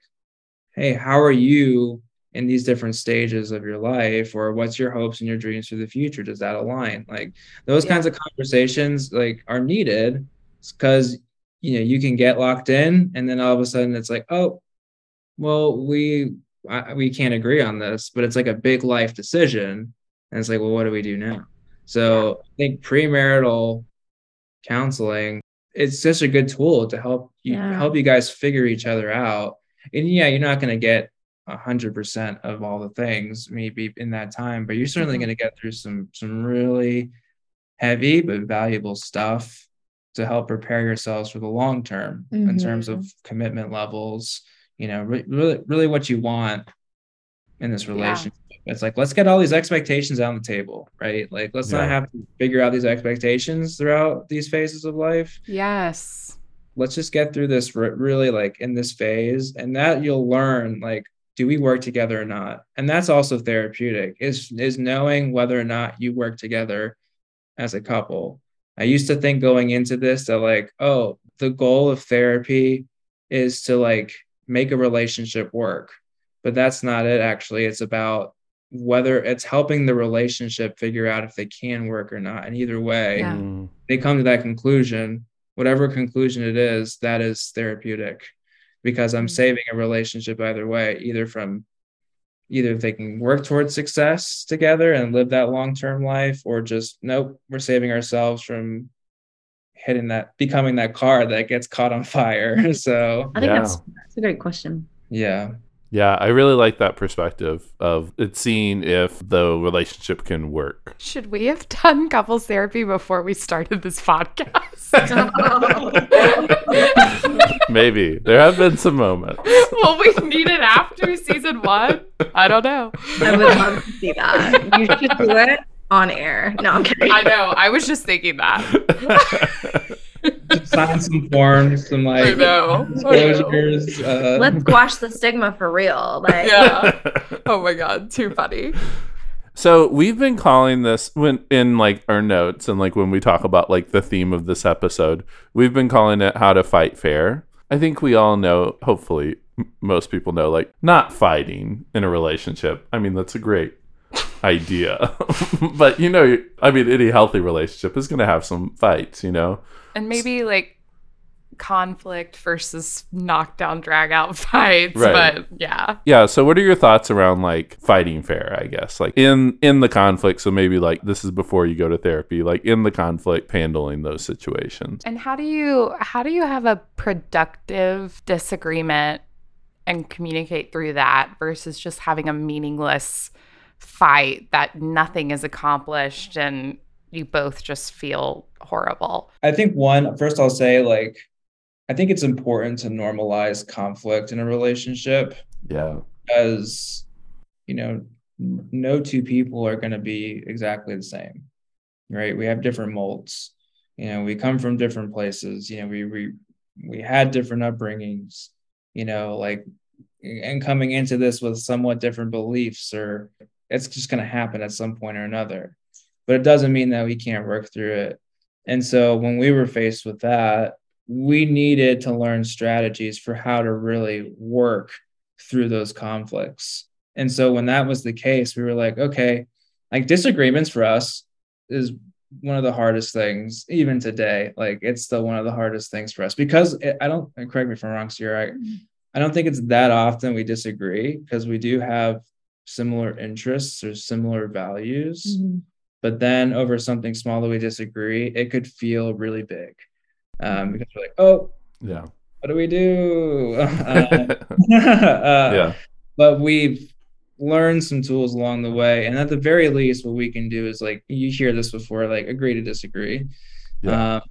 hey, how are you in these different stages of your life? Or what's your hopes and your dreams for the future? Does that align? Like those kinds of conversations like are needed because you know you can get locked in and then all of a sudden it's like, oh, well, we I, we can't agree on this, but it's like a big life decision. And it's like, well, what do we do now? So I think premarital counseling, it's such a good tool to help you Yeah. help you guys figure each other out. And yeah, you're not going to get a hundred percent of all the things maybe in that time, but you're certainly Mhm. going to get through some some really heavy but valuable stuff to help prepare yourselves for the long term in terms of commitment levels. You know, re- really, really what you want in this Yeah. Relationship. It's like let's get all these expectations on the table, right? Like let's Yeah. not have to figure out these expectations throughout these phases of life. Yes. Let's just get through this re- really like in this phase, and that you'll learn like do we work together or not? And that's also therapeutic. Is is knowing whether or not you work together as a couple. I used to think going into this that like, oh, the goal of therapy is to like make a relationship work. But that's not it actually. It's about whether it's helping the relationship figure out if they can work or not. And either way, Yeah. Mm, they come to that conclusion, whatever conclusion it is, that is therapeutic because I'm Mhm. saving a relationship either way, either from either they can work towards success together and live that long-term life or just nope, we're saving ourselves from hitting that becoming that car that gets caught on fire. so, I think Yeah. that's that's a great question. yeah. Yeah, I really like that perspective of it seeing if the relationship can work. Should we have done couples therapy before we started this podcast? Maybe there have been some moments. Will we need it after season one? I don't know. I would love to see that. You should do it on air. No, I'm kidding. I know. I was just thinking that. Sign some forms, some like know. I know. disclosures. Uh, Let's squash the stigma for real. Like, Yeah. Oh my god, too funny. So we've been calling this when in like our notes and like when we talk about like the theme of this episode, we've been calling it how to fight fair. I think we all know, hopefully m- most people know like not fighting in a relationship. I mean, that's a great idea. but you know, I mean any healthy relationship is going to have some fights, you know. And maybe like conflict versus knockdown drag out fights. Right. But yeah. Yeah, so what are your thoughts around like fighting fair, I guess? Like in in the conflict, so maybe like this is before you go to therapy, like in the conflict handling those situations. And how do you how do you have a productive disagreement and communicate through that versus just having a meaningless fight that nothing is accomplished and you both just feel horrible. I think one, first I'll say like, I think it's important to normalize conflict in a relationship Yeah. because, you know, no two people are going to be exactly the same, right? We have different molds. you know we come from different places you know we we we had different upbringings you know like and coming into this with somewhat different beliefs or it's just going to happen at some point or another. But it doesn't mean that we can't work through it. And so when we were faced with that we needed to learn strategies for how to really work through those conflicts. And so when that was the case we were like okay like disagreements for us is one of the hardest things even today. Like it's still one of the hardest things for us because it, i don't correct me if i'm wrong so I, mm-hmm. I don't think it's that often we disagree because we do have similar interests or similar values mm-hmm. but then over something small that we disagree it could feel really big. Um, because we're like oh yeah. what do we do? Uh, uh, yeah. but we've learned some tools along the way and at the very least what we can do is like you hear this before like agree to disagree. Yeah. Um,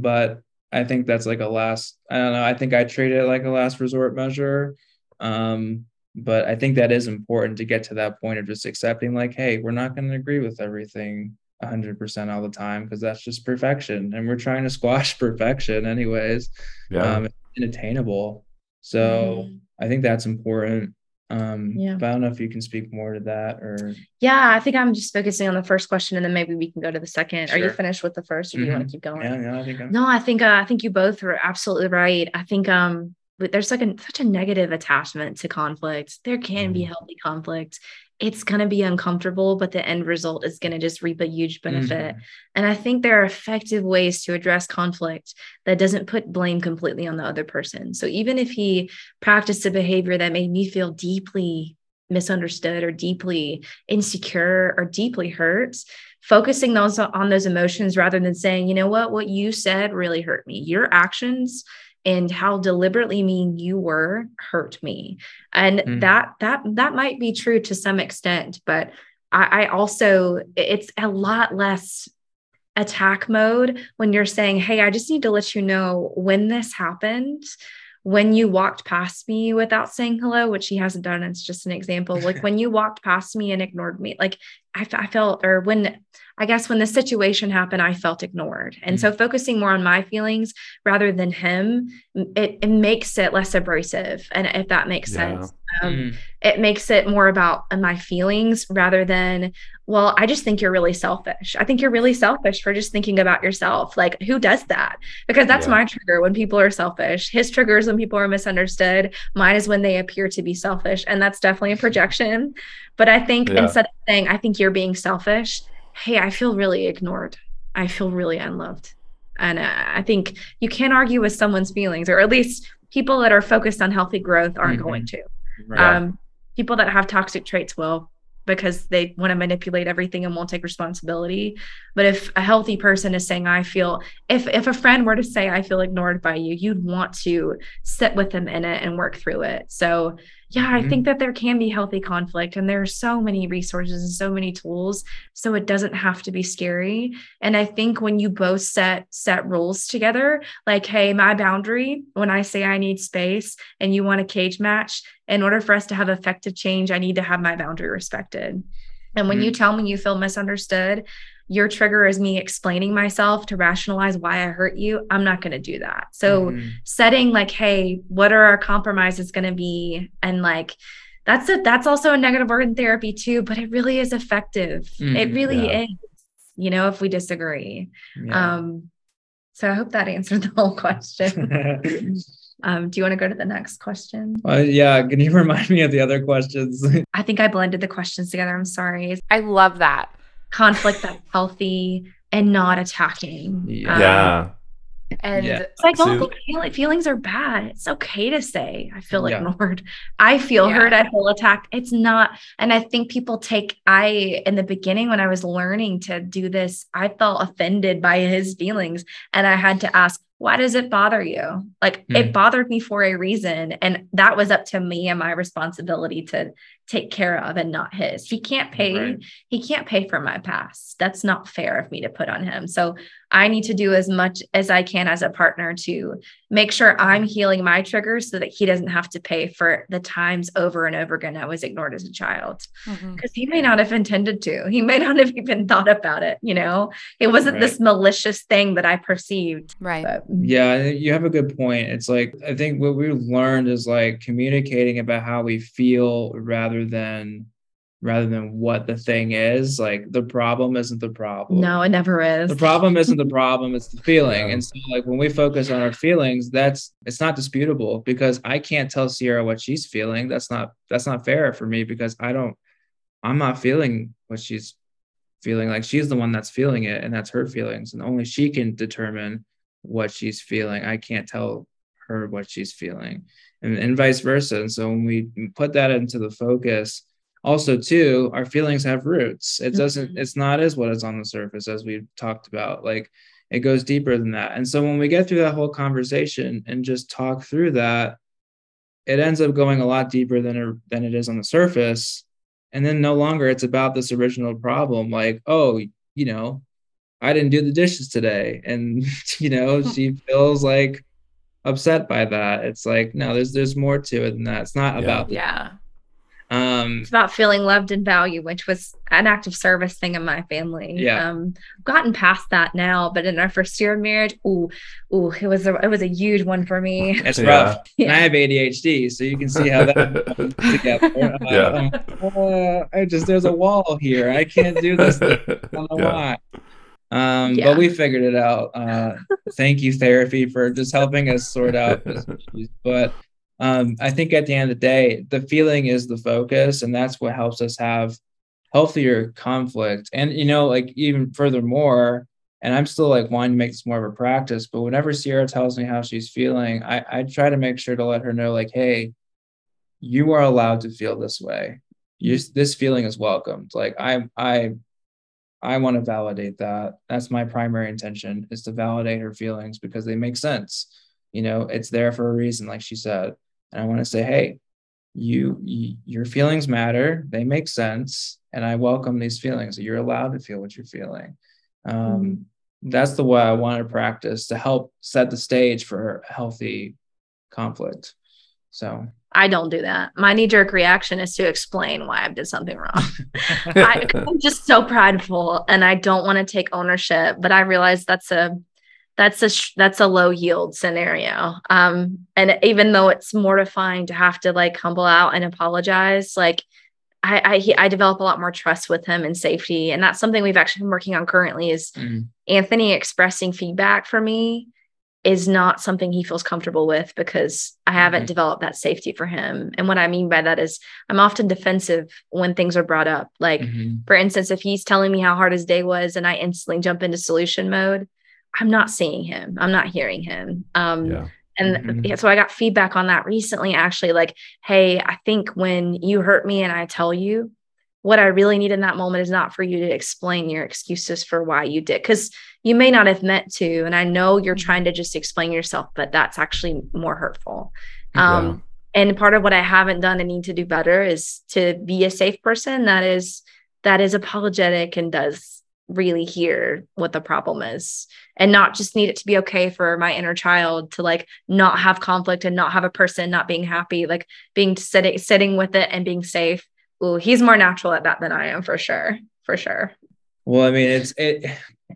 but i think that's like a last i don't know i think i treat it like a last resort measure. Um, but i think that is important to get to that point of just accepting like hey we're not going to agree with everything 100% all the time because that's just perfection and we're trying to squash perfection anyways yeah. um, it's unattainable so mm-hmm. i think that's important um, yeah. But I don't know if you can speak more to that or. Yeah, I think I'm just focusing on the first question, and then maybe we can go to the second. Sure. Are you finished with the first, or do you want to mm-hmm. keep going? Yeah, yeah, I think. I'm... No, I think uh, I think you both are absolutely right. I think um, there's like a, such a negative attachment to conflict. There can mm. be mm-hmm. healthy conflict, it's going to be uncomfortable, but the end result is going to just reap a huge benefit. Mm-hmm. And I think there are effective ways to address conflict that doesn't put blame completely on the other person. So even if he practiced a behavior that made me feel deeply misunderstood or deeply insecure or deeply hurt, focusing those on those emotions rather than saying, you know what, what you said really hurt me. Your actions and how deliberately mean you were hurt me and mm. that that that might be true to some extent but I, I also it's a lot less attack mode when you're saying hey i just need to let you know when this happened when you walked past me without saying hello, which he hasn't done, it's just an example. Like when you walked past me and ignored me, like I, I felt, or when I guess when the situation happened, I felt ignored. And mm-hmm. so focusing more on my feelings rather than him, it, it makes it less abrasive. And if that makes yeah. sense, um, mm-hmm. it makes it more about my feelings rather than, well, I just think you're really selfish. I think you're really selfish for just thinking about yourself. Like, who does that? Because that's yeah. my trigger when people are selfish. His triggers when people are misunderstood. Mine is when they appear to be selfish. And that's definitely a projection. But I think yeah. instead of saying, I think you're being selfish, hey, I feel really ignored. I feel really unloved. And uh, I think you can't argue with someone's feelings, or at least people that are focused on healthy growth aren't mm-hmm. going to. Right. Um, people that have toxic traits will because they want to manipulate everything and won't take responsibility. But if a healthy person is saying, I feel, if if a friend were to say, I feel ignored by you, you'd want to sit with them in it and work through it. So yeah, I mm-hmm. think that there can be healthy conflict and there are so many resources and so many tools. So it doesn't have to be scary. And I think when you both set set rules together, like, hey, my boundary, when I say I need space and you want a cage match, in order for us to have effective change, I need to have my boundary respected. And when mm-hmm. you tell me you feel misunderstood, your trigger is me explaining myself to rationalize why I hurt you, I'm not going to do that. So mm-hmm. setting like, hey, what are our compromises going to be? And like, that's it. That's also a negative word in therapy too, but it really is effective. Mm-hmm. It really yeah. is, you know, if we disagree. Yeah. Um, so I hope that answered the whole question. Um, do you want to go to the next question? Uh, yeah. Can you remind me of the other questions? I think I blended the questions together. I'm sorry. I love that conflict that's healthy and not attacking. Yeah. Um, and yeah. it's like, feel, feelings are bad. It's okay to say, I feel yeah. ignored. I feel yeah. hurt. I feel attacked. It's not. And I think people take, I, in the beginning, when I was learning to do this, I felt offended by his feelings. And I had to ask, why does it bother you? Like mm. it bothered me for a reason. And that was up to me and my responsibility to take care of and not his. He can't pay Right. he can't pay for my past. That's not fair of me to put on him. So I need to do as much as I can as a partner to make sure I'm healing my triggers so that he doesn't have to pay for the times over and over again I was ignored as a child. Mm-hmm. Because he may not have intended to. He may not have even thought about it, you know. It wasn't this malicious thing that I perceived. Right. But mm-hmm. Yeah, you have a good point. It's like I think what we've learned is like communicating about how we feel rather than rather than what the thing is. Like the problem isn't the problem. no, it never is. The problem isn't the problem, it's the feeling. Yeah. And so like when we focus on our feelings, that's it's not disputable because I can't tell Sierra what she's feeling. That's not that's not fair for me because I don't I'm not feeling what she's feeling. Like she's the one that's feeling it and that's her feelings. And only she can determine what she's feeling. I can't tell her what she's feeling. And, and vice versa. And so when we put that into the focus, also too our feelings have roots. It doesn't Mhm. it's not as what is on the surface as we've talked about. Like it goes deeper than that. And so when we get through that whole conversation and just talk through that it ends up going a lot deeper than it, than it is on the surface. And then no longer it's about this original problem like oh you know i didn't do the dishes today. And you know she feels like upset by that it's like no there's there's more to it than that it's not Yeah. about the Yeah. um it's about feeling loved and valued, which was an act of service thing in my family. Yeah. Um, I've gotten past that now, but in our first year of marriage, ooh, ooh, it was a it was a huge one for me. It's Yeah. rough. And I have ADHD, so you can see how that together. Yeah. um, uh, I just there's a wall here. I can't do this. I don't know Yeah. why. Um, Yeah. but we figured it out. Uh, thank you, therapy, for just helping us sort out this issues. But um, I think at the end of the day, the feeling is the focus, and that's what helps us have healthier conflict. And you know, like even furthermore, and I'm still like wanting to make this more of a practice, but whenever Sierra tells me how she's feeling, I, I try to make sure to let her know, like, hey, you are allowed to feel this way. You, this feeling is welcomed. Like I I I want to validate that. That's my primary intention is to validate her feelings because they make sense. You know, it's there for a reason, like she said. And I want to say, hey, you, you your feelings matter. They make sense, and I welcome these feelings. You're allowed to feel what you're feeling. Um, That's the way I want to practice to help set the stage for healthy conflict. So I don't do that. My knee jerk reaction is to explain why I've did something wrong. I, I'm just so prideful and I don't want to take ownership, but I realize that's a that's a that's a low yield scenario. Um, and even though it's mortifying to have to like humble out and apologize, like I I, he, I develop a lot more trust with him and safety, and that's something we've actually been working on currently. Is Mm. Anthony expressing feedback for me is not something he feels comfortable with because I haven't Mhm. developed that safety for him. And what I mean by that is I'm often defensive when things are brought up. Like, Mhm. for instance, if he's telling me how hard his day was and I instantly jump into solution mode, I'm not seeing him. I'm not hearing him. Um, yeah. and Mhm. so I got feedback on that recently, actually, like, hey, I think when you hurt me and I tell you, what I really need in that moment is not for you to explain your excuses for why you did, because you may not have meant to. And I know you're trying to just explain yourself, but that's actually more hurtful. Um, and part of what I haven't done and need to do better is to be a safe person that is that is apologetic and does really hear what the problem is and not just need it to be okay for my inner child to like not have conflict and not have a person not being happy like being sitting sitting with it and being safe Ooh, he's more natural at that than i am for sure for sure Well, I mean, it's it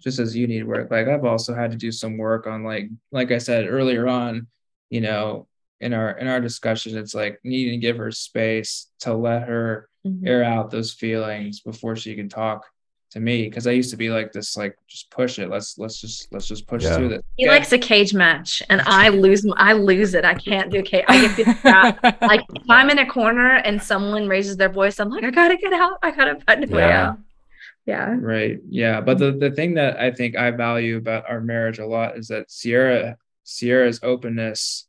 just as you need work. Like I've also had to do some work on like like I said earlier on, you know, in our in our discussion, it's like needing to give her space to let her Mhm. air out those feelings before she can talk to me. Because I used to be like this, like just push it. Let's let's just let's just push Yeah. through this. he Yeah. likes a cage match and i lose i lose it i can't do cage i get feel trapped. like if I'm in a corner and someone raises their voice, I'm like, I gotta get out. I gotta find a way Yeah. out. Yeah. Right. Yeah. But the, the thing that I think I value about our marriage a lot is that Sierra Sierra's openness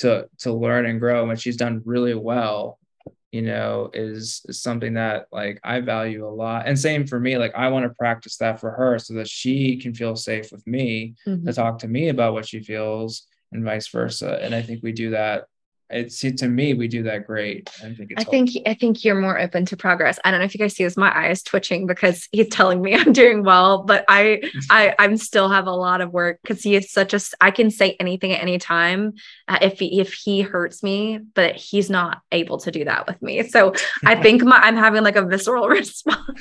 to to learn and grow and she's done really well, you know, is, is something that like I value a lot. And same for me, like I want to practice that for her so that she can feel safe with me Mhm. to talk to me about what she feels and vice versa. And I think we do that it's to me we do that great. I think it's I think I think you're more open to progress. I don't know if you guys see this. My eye is twitching because he's telling me I'm doing well, but I I I'm still have a lot of work because he is such a. I can say anything at any time uh, if he, if he hurts me, but he's not able to do that with me. So I think my I'm having like a visceral response.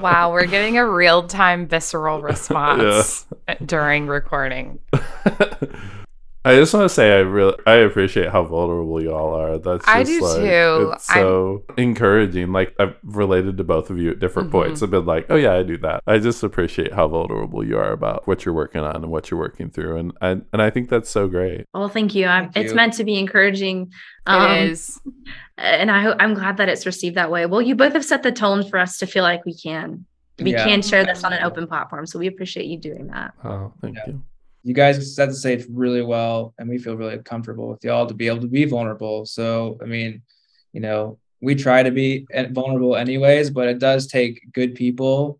wow, we're getting a real time visceral response during recording. I just want to say I really I appreciate how vulnerable y'all are. That's just I do like, too. It's so encouraging. Like I've related to both of you at different Mhm. points. I've been like, oh yeah, I do that. I just appreciate how vulnerable you are about what you're working on and what you're working through, and and, and I think that's so great. well, thank you. Thank it's you. meant to be encouraging. Um, it is. and I I'm glad that it's received that way. Well, you both have set the tone for us to feel like we can we Yeah. can share this on an open platform. So we appreciate you doing that. Oh, thank Yeah. you. You guys set the stage really well and we feel really comfortable with y'all to be able to be vulnerable so i mean you know we try to be eh, vulnerable anyways but it does take good people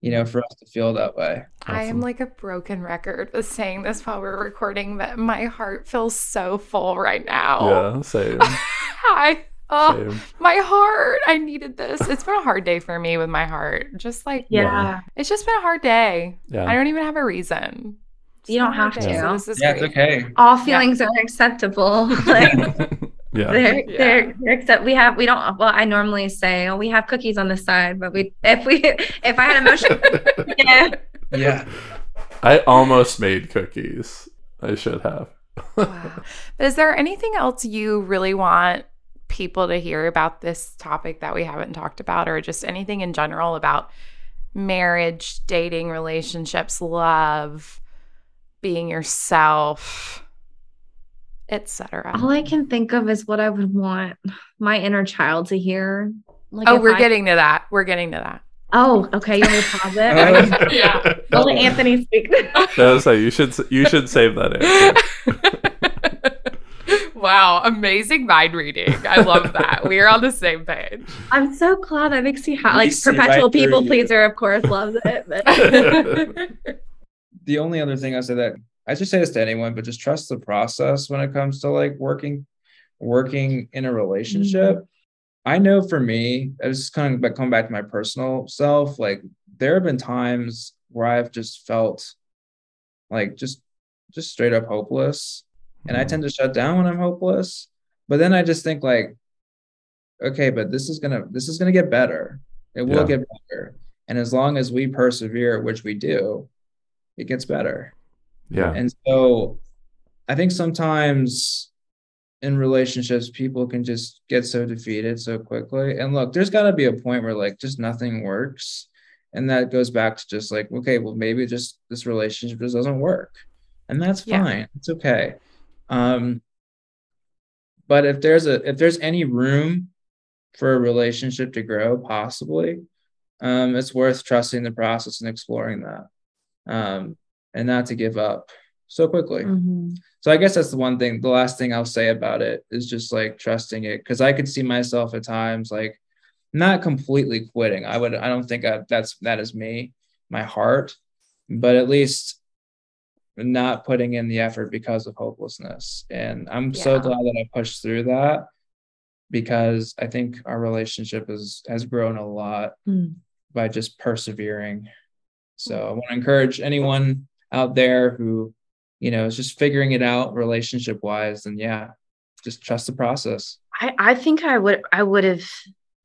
you know for us to feel that way I am like a broken record with saying this while we're recording, but my heart feels so full right now. Yeah, same. I oh same. my heart. I needed this. It's been a hard day for me with my heart. Just like Yeah. it's just been a hard day. Yeah. I don't even have a reason. You don't Just a hard have day, to. so this is yeah it's okay All feelings are acceptable. like yeah. they're, Yeah. they're, they're except we have we don't well I normally say oh we have cookies on the side but we if we if I had emotion yeah yeah I almost made cookies. I should have. Wow. But is there anything else you really want people to hear about this topic that we haven't talked about, or just anything in general about marriage, dating, relationships, love, being yourself, etc.? all I can think of is what I would want my inner child to hear like Oh, we're I- getting to that. We're getting to that. oh okay you want to pause it I Yeah. I'll let Anthony speak No, so you should you should save that answer. wow, amazing mind reading. I love that. we are on the same page. I'm so glad that makes you happy. Like perpetual right people pleaser, of course, loves it. But the only other thing I say that I just say this to anyone, but just trust the process when it comes to like working, working in a relationship. Mm-hmm. I know for me, I was kind of coming back to my personal self. Like there have been times where I've just felt like just, just straight up hopeless, and I mm-hmm. tend to shut down when I'm hopeless. But then I just think like, okay, but this is gonna, this is gonna get better. It will Yeah. get better, and as long as we persevere, which we do, it gets better. Yeah. And so I think sometimes in relationships, people can just get so defeated so quickly. And look, there's got to be a point where like just nothing works. And that goes back to just like, okay, well, maybe just this relationship just doesn't work. And that's Yeah. fine. It's okay. Um, but if there's a if there's any room for a relationship to grow, possibly, um, it's worth trusting the process and exploring that. Um, and not to give up so quickly. Mhm. So I guess that's the one thing. The last thing I'll say about it is just like trusting it because I could see myself at times like not completely quitting. I would. I don't think I, that's that is me, my heart, but at least not putting in the effort because of hopelessness. And I'm so glad that I pushed through that because I think our relationship has has grown a lot Mm. by just persevering. So I want to encourage anyone out there who, you know, is just figuring it out relationship wise, and yeah, just trust the process. I, I think I would I would have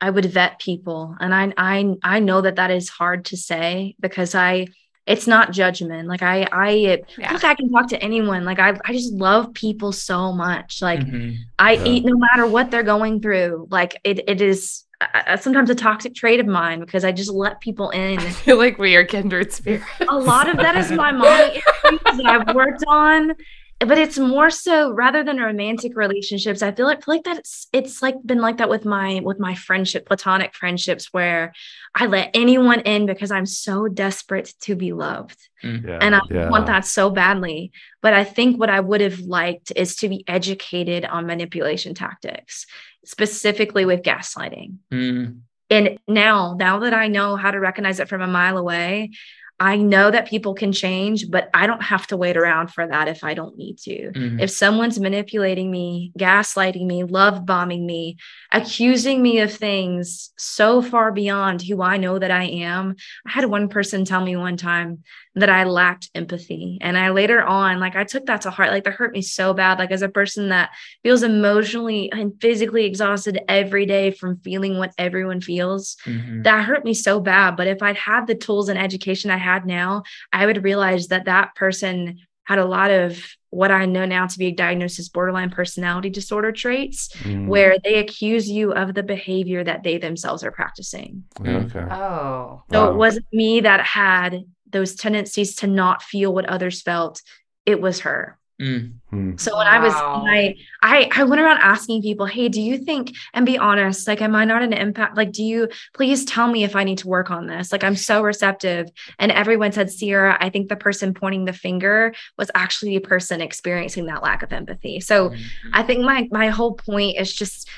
I would vet people, and I I I know that that is hard to say because I it's not judgment. Like I I Yeah. look I can talk to anyone. Like I I just love people so much. Like Mhm. I Yeah. eat no matter what they're going through. Like it it is uh, sometimes a toxic trait of mine because I just let people in. I feel like we are kindred spirits. a lot of that is my mommy issues that I've worked on. But it's more so rather than romantic relationships. I feel like feel like that it's it's like been like that with my with my friendship, platonic friendships, where I let anyone in because I'm so desperate to be loved. Yeah. And I yeah. want that so badly. But I think what I would have liked is to be educated on manipulation tactics, specifically with gaslighting Mm. and now now that i know how to recognize it from a mile away I know that people can change, but I don't have to wait around for that if I don't need to. Mhm. If someone's manipulating me, gaslighting me, love bombing me, accusing me of things so far beyond who I know that I am. I had one person tell me one time that I lacked empathy. And I later on, like, I took that to heart. Like, that hurt me so bad. Like, as a person that feels emotionally and physically exhausted every day from feeling what everyone feels, Mhm. that hurt me so bad. But if I'd had the tools and education I had now, I would realize that that person had a lot of what I know now to be diagnosed as borderline personality disorder traits, Mm, where they accuse you of the behavior that they themselves are practicing. okay. Oh. So Wow. it wasn't me that had those tendencies to not feel what others felt. It was her. Mm. Hmm. So when I was I I I went around asking people, hey, do you think and be honest, like am I not an empath? Like, do you please tell me if I need to work on this? Like I'm so receptive. And everyone said, Sierra, I think the person pointing the finger was actually the person experiencing that lack of empathy. So Mhm. I think my my whole point is just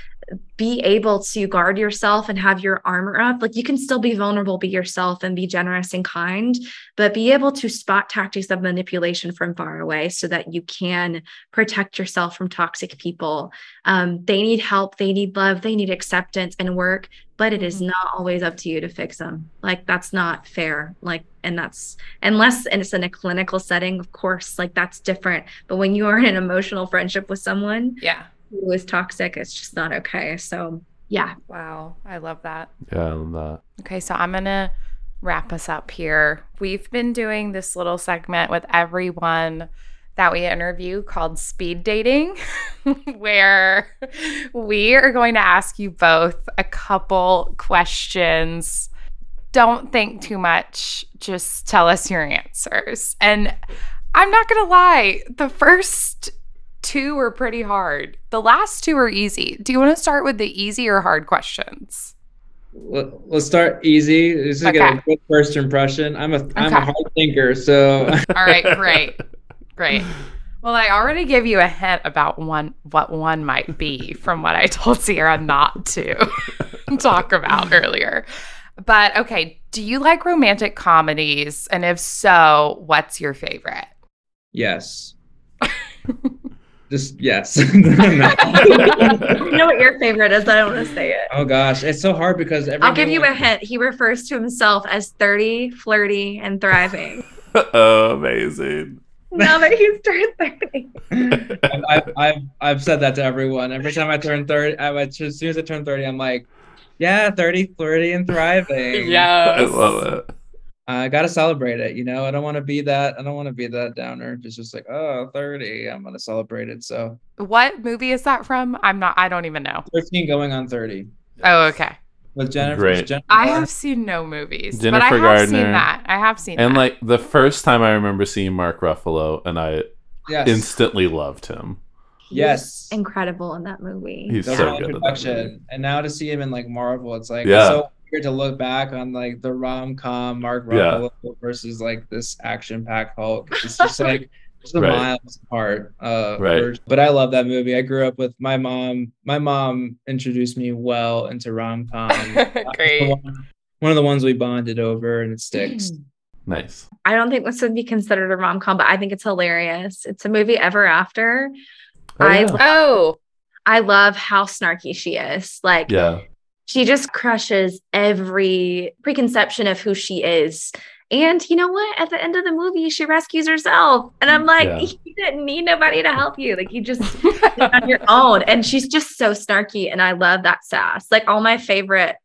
be able to guard yourself and have your armor up. Like you can still be vulnerable, be yourself and be generous and kind, but be able to spot tactics of manipulation from far away so that you can protect yourself from toxic people. Um, they need help, they need love, they need acceptance and work, but it is Mhm. not always up to you to fix them. Like that's not fair. Like, and that's unless and it's in a clinical setting, of course, like that's different. But when you are in an emotional friendship with someone, Yeah. Who is toxic, it's just not okay. So yeah. Wow. I love that. Yeah, I love that. Okay, so I'm going to wrap us up here. We've been doing this little segment with everyone that we interview called speed dating, where we are going to ask you both a couple questions. Don't think too much, just tell us your answers. And I'm not going to lie, the first two were pretty hard. The last two are easy. Do you want to start with the easy or hard questions? Let- Let's start easy. This is Okay. a good first impression. I'm a am a hard thinker, so All right, great. Great. Well, I already gave you a hint about one what one might be from what I told Sierra not to talk about earlier. But okay, do you like romantic comedies? And if so, what's your favorite? yes. Just yes. I know what your favorite is. I don't want to say it. oh gosh, it's so hard because I'll give you one- a hint. He refers to himself as 30, flirty, and thriving. oh, amazing. now that he's turned 30. I've, I've, I've, I've said that to everyone. Every time I turn 30, I, as soon as I turn 30, I'm like, yeah, 30, flirty, and thriving. Yeah, I love it. I gotta celebrate it. You know, I don't want to be that. I don't want to be that downer. It's just like, oh, 30. I'm gonna celebrate it. So What movie is that from? I'm not I don't even know. 13 going on 30 Oh, okay. with Jennifer. Great. Jennifer I have seen no movies. but Jennifer I have Gardner. seen that. I have seen And that. like the first time I remember seeing Mark Ruffalo, and I yes. instantly loved him. He's Yes. incredible in that movie. He's That so good at that movie. And now to see him in like Marvel, it's like Yeah. so weird to look back on like the rom com Mark Yeah. Ruffalo versus like this action packed Hulk. It's just like just a Right. miles apart. Uh, Right. version. But I love that movie. I grew up with my mom. My mom introduced me well into rom com. Great. One of the ones we bonded over, and it sticks. Nice. I don't think this would be considered a rom com, but I think it's hilarious. It's a movie Ever After. Oh, I yeah. Oh, I love how snarky she is. Like yeah. She just crushes every preconception of who she is. And you know what? At the end of the movie, she rescues herself. And I'm like, Yeah. you didn't need nobody to help you. Like you just on your own. And she's just so snarky. And I love that sass. Like all my favorite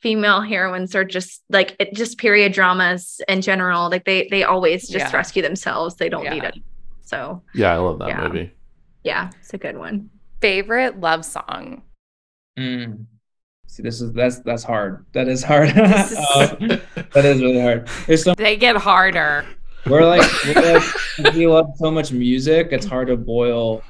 female heroines are just like it just period dramas in general. Like they they always just Yeah. rescue themselves. They don't need it. So Yeah, I love that Yeah. movie. yeah, it's a good one. favorite love song. Mm. See, this is that's that's hard. That is hard. This Um, that is really hard. There's so They get harder. we're like, we're like we love so much music. It's hard to boil.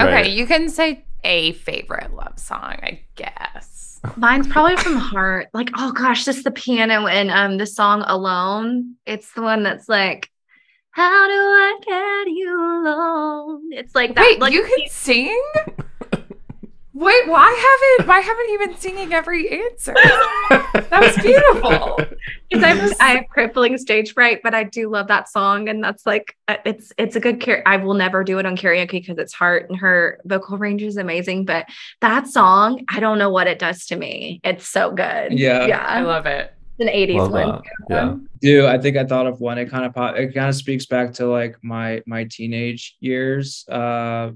Okay, Right. you can say a favorite love song, I guess. Mine's probably from Heart. Like, oh gosh, just the piano and um the song Alone. It's the one that's like, How do I get you alone? It's like that. Wait, like, you can sing? Wait, why haven't why haven't you been singing every answer? That was beautiful. Because I'm I have crippling stage fright, but I do love that song, and that's like uh, it's it's a good care. I will never do it on karaoke because it's hard, and her vocal range is amazing. But that song, I don't know what it does to me. It's so good. Yeah. yeah. I love it. It's an '80s Love one. that. Yeah. Dude, I think I thought of one. It kind of pop. It kind of speaks back to like my my teenage years. Uh,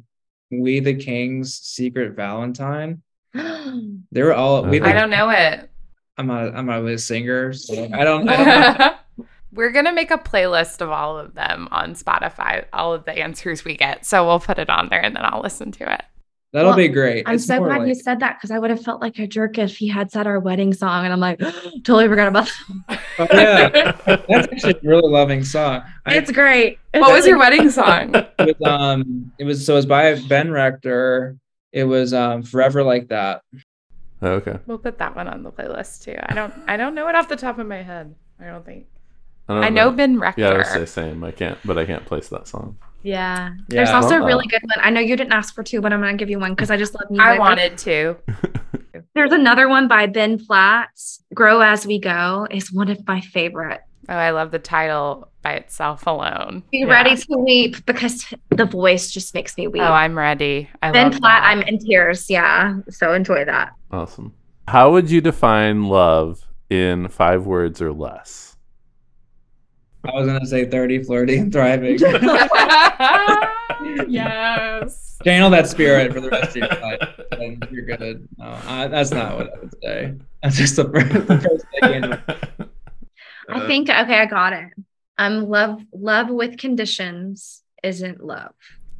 We the Kings, Secret Valentine. They were all. We Uh, the, I don't know it. I'm not. I'm not a singer, so I don't. I don't We're gonna make a playlist of all of them on Spotify, all of the answers we get. So we'll put it on there and then I'll listen to it. That'll Well, be great. I'm It's so more glad you said that because I would have felt like a jerk if he had said our wedding song, and I'm like, totally forgot about. Oh, yeah, that's actually a really loving song. I, It's great. what was your wedding song? it was, um, it was so it was by Ben Rector. It was um, Forever Like That. Okay. We'll put that one on the playlist too. I don't I don't know it off the top of my head. I don't think. I, don't I know Ben Rector. Yeah, I was the same. I can't, but I can't place that song. Yeah. Yeah. There's also a really good one. I know you didn't ask for two, but I'm gonna give you one because I just love music. I wanted to. There's another one by Ben Platt. Grow as we go is one of my favorite. Oh, I love the title by itself alone. Be Yeah. ready to weep because the voice just makes me weep. Oh, I'm ready. I Ben love Platt, that. I'm in tears. Yeah. So enjoy that. Awesome. How would you define love in five words or less? I was gonna say 30, flirty, and thriving. yes. Channel that spirit for the rest of your life, and you're good. No, I, that's not what I would say. That's just the first, the first thing. in- I think okay, I got it. Um, love, love with conditions isn't love.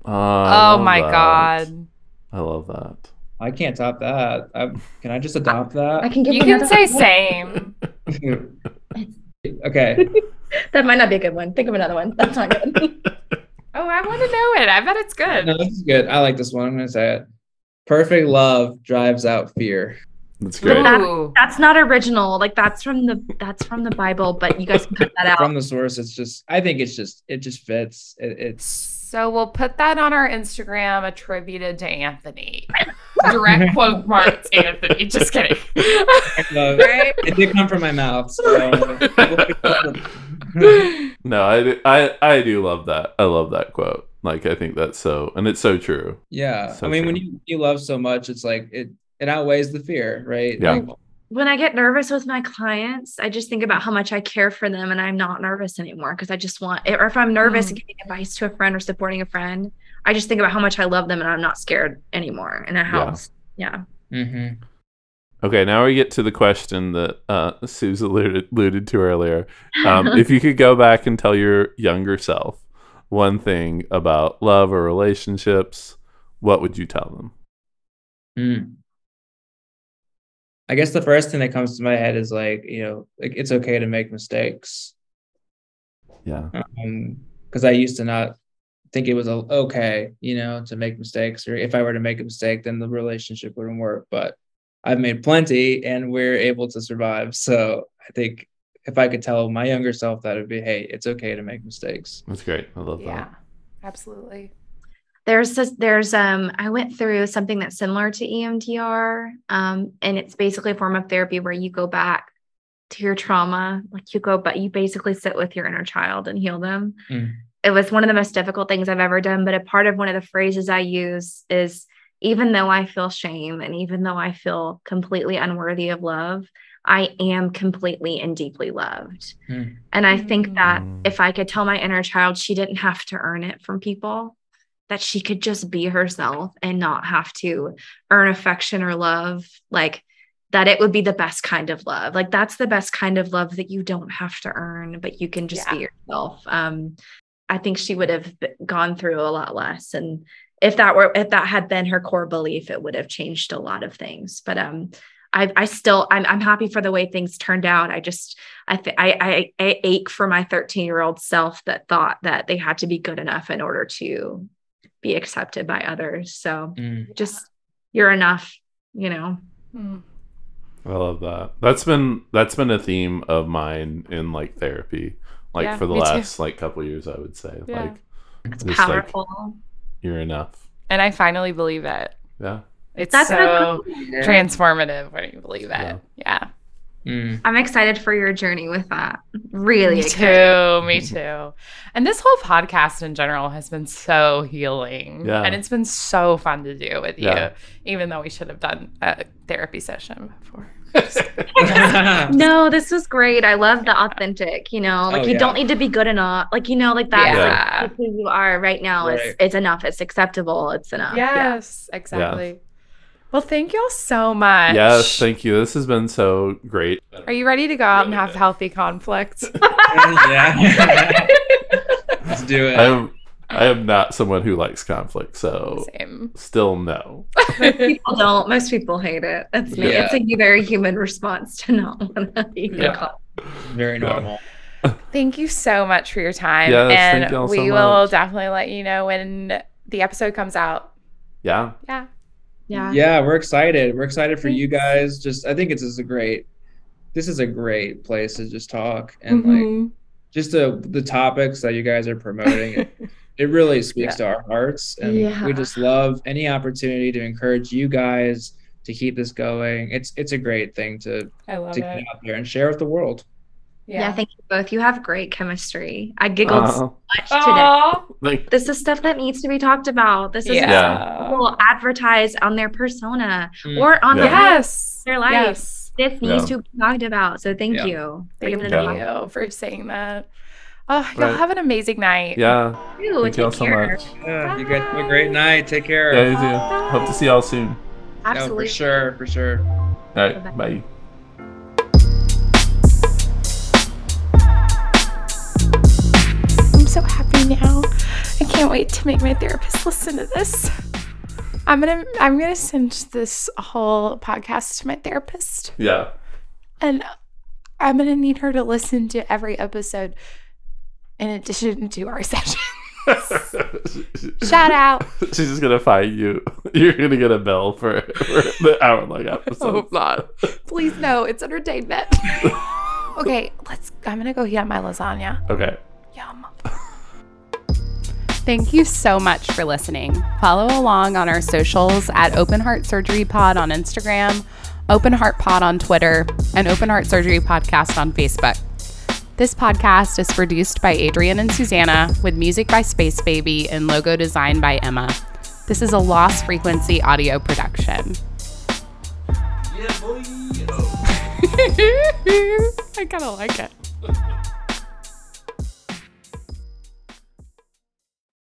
Oh, Oh love my that. god. I love that. I can't top that. I, can I just adopt I that? can give You you can say same. okay. that might not be a good one. Think of another one. That's not good. Oh, I want to know it. I bet it's good. No, this is good. I like this one. I'm gonna say it. Perfect love drives out fear. That's great. That- that's not original. Like that's from the that's from the Bible, but you guys can cut that out. From the source, it's just. I think it's just. It just fits. It, it's. So we'll put that on our Instagram attributed to Anthony. Direct quote marks Anthony. Just kidding. Right? it did come from my mouth. So. No, I, I I do love that. I love that quote. Like I think that's so, and it's so true. yeah. So I mean, when you you love so much, it's like it it outweighs the fear, right? Yeah. Like, When I get nervous with my clients, I just think about how much I care for them and I'm not nervous anymore because I just want or if I'm nervous Mm. giving advice to a friend or supporting a friend, I just think about how much I love them and I'm not scared anymore. And it helps. Yeah. mhm. Okay, now we get to the question that uh, Suz alluded, alluded to earlier. Um, if you could go back and tell your younger self one thing about love or relationships, what would you tell them? Mm. I guess the first thing that comes to my head is like, you know, like it's okay to make mistakes. Yeah. Um, because I used to not think it was okay, you know, to make mistakes, or if I were to make a mistake, then the relationship wouldn't work. But I've made plenty, and we're able to survive. So I think if I could tell my younger self that, it'd be, hey, it's okay to make mistakes. That's great. I love yeah, that. absolutely. there's this, there's um I went through something that's similar to EMDR um and it's basically a form of therapy where you go back to your trauma like you go but you basically sit with your inner child and heal them. Mm. It was one of the most difficult things I've ever done but a part of one of the phrases I use is even though I feel shame and even though I feel completely unworthy of love I am completely and deeply loved. Mm. And I think that Mm. if I could tell my inner child she didn't have to earn it from people, that she could just be herself and not have to earn affection or love, like that it would be the best kind of love. Like that's the best kind of love that you don't have to earn, but you can just be yourself. Um, I think she would have gone through a lot less. And if that were if that had been her core belief, it would have changed a lot of things. But um I, I still I'm, I'm happy for the way things turned out. I just I, th- I I I ache for my 13 year old self that thought that they had to be good enough in order to be accepted by others. So Mm. just you're enough, you know. Hmm. I love that. That's been that's been a theme of mine in like therapy, like Yeah, for the me too. last like couple years. I would say Yeah. like It's just like powerful. You're enough. And I finally believe it. Yeah. It's That's so so cool. transformative when you believe it. Yeah. Yeah. Mm. I'm excited for your journey with that. Really Me excited. too. Me too. And this whole podcast in general has been so healing. Yeah. And it's been so fun to do with you, Yeah. even though we should have done a therapy session before. No, this was great. I love the authentic, you know, like Oh, you yeah. don't need to be good enough. Like, you know, like that's Yeah. like, who you are right now. Right. It's it's enough. It's acceptable. It's enough. Yeah. Yes, exactly. Well, thank you all so much. Yes, thank you. This has been so great. Are you ready to go out and have good. healthy conflict? yeah. Let's do it. I am I am not someone who likes conflict, so Same. still no. Most people don't. Most people hate it. That's me. Yeah. It's a very human response to not want to be Yeah. caught. Very normal. Thank you so much for your time. Yes, thank and y'all so we will definitely let you know when the episode comes out. Yeah. Yeah. Yeah. Yeah, we're excited. We're excited for you guys. Just I think it's just a great this is a great place to just talk and like Mhm. just the the topics that you guys are promoting. it, it really speaks to our hearts and Yeah. we just love any opportunity to encourage you guys to keep this going. It's it's a great thing to I love to get out there and share with the world. Yeah. Thank you both. You have great chemistry. I giggled so Uh, much today. Like, This is stuff that needs to be talked about. This is Yeah. Yeah. people advertise on their persona Mm. or on Yeah. their Yes. Their life. Yes. This needs Yeah. to be talked about. So thank Yeah. you. for Thank giving you for saying that. Oh, y'all Right. have an amazing night. yeah. Ew, Thank y'all so care. much. Yeah, you guys have a great night. Take care. Yeah, you too. Hope to see y'all soon. Yeah, Absolutely. for sure, for sure. All right. Bye-bye. Bye. I'm so happy now. I can't wait to make my therapist listen to this. I'm gonna I'm gonna send this whole podcast to my therapist. Yeah. And I'm gonna need her to listen to every episode in addition to our session. Shout out. She's just gonna find you. You're gonna get a bill for, for the hour long episode. Hope not. Please no, it's entertainment. okay, let's I'm gonna go heat up my lasagna. Okay. Yum. Thank you so much for listening. Follow along on our socials at Open Heart Surgery Pod on Instagram, Open Heart Pod on Twitter, and Open Heart Surgery Podcast on Facebook. This podcast is produced by Adrian and Susanna with music by Space Baby and logo design by Emma. This is a lost frequency audio production. Yeah, boy. I kind of like it.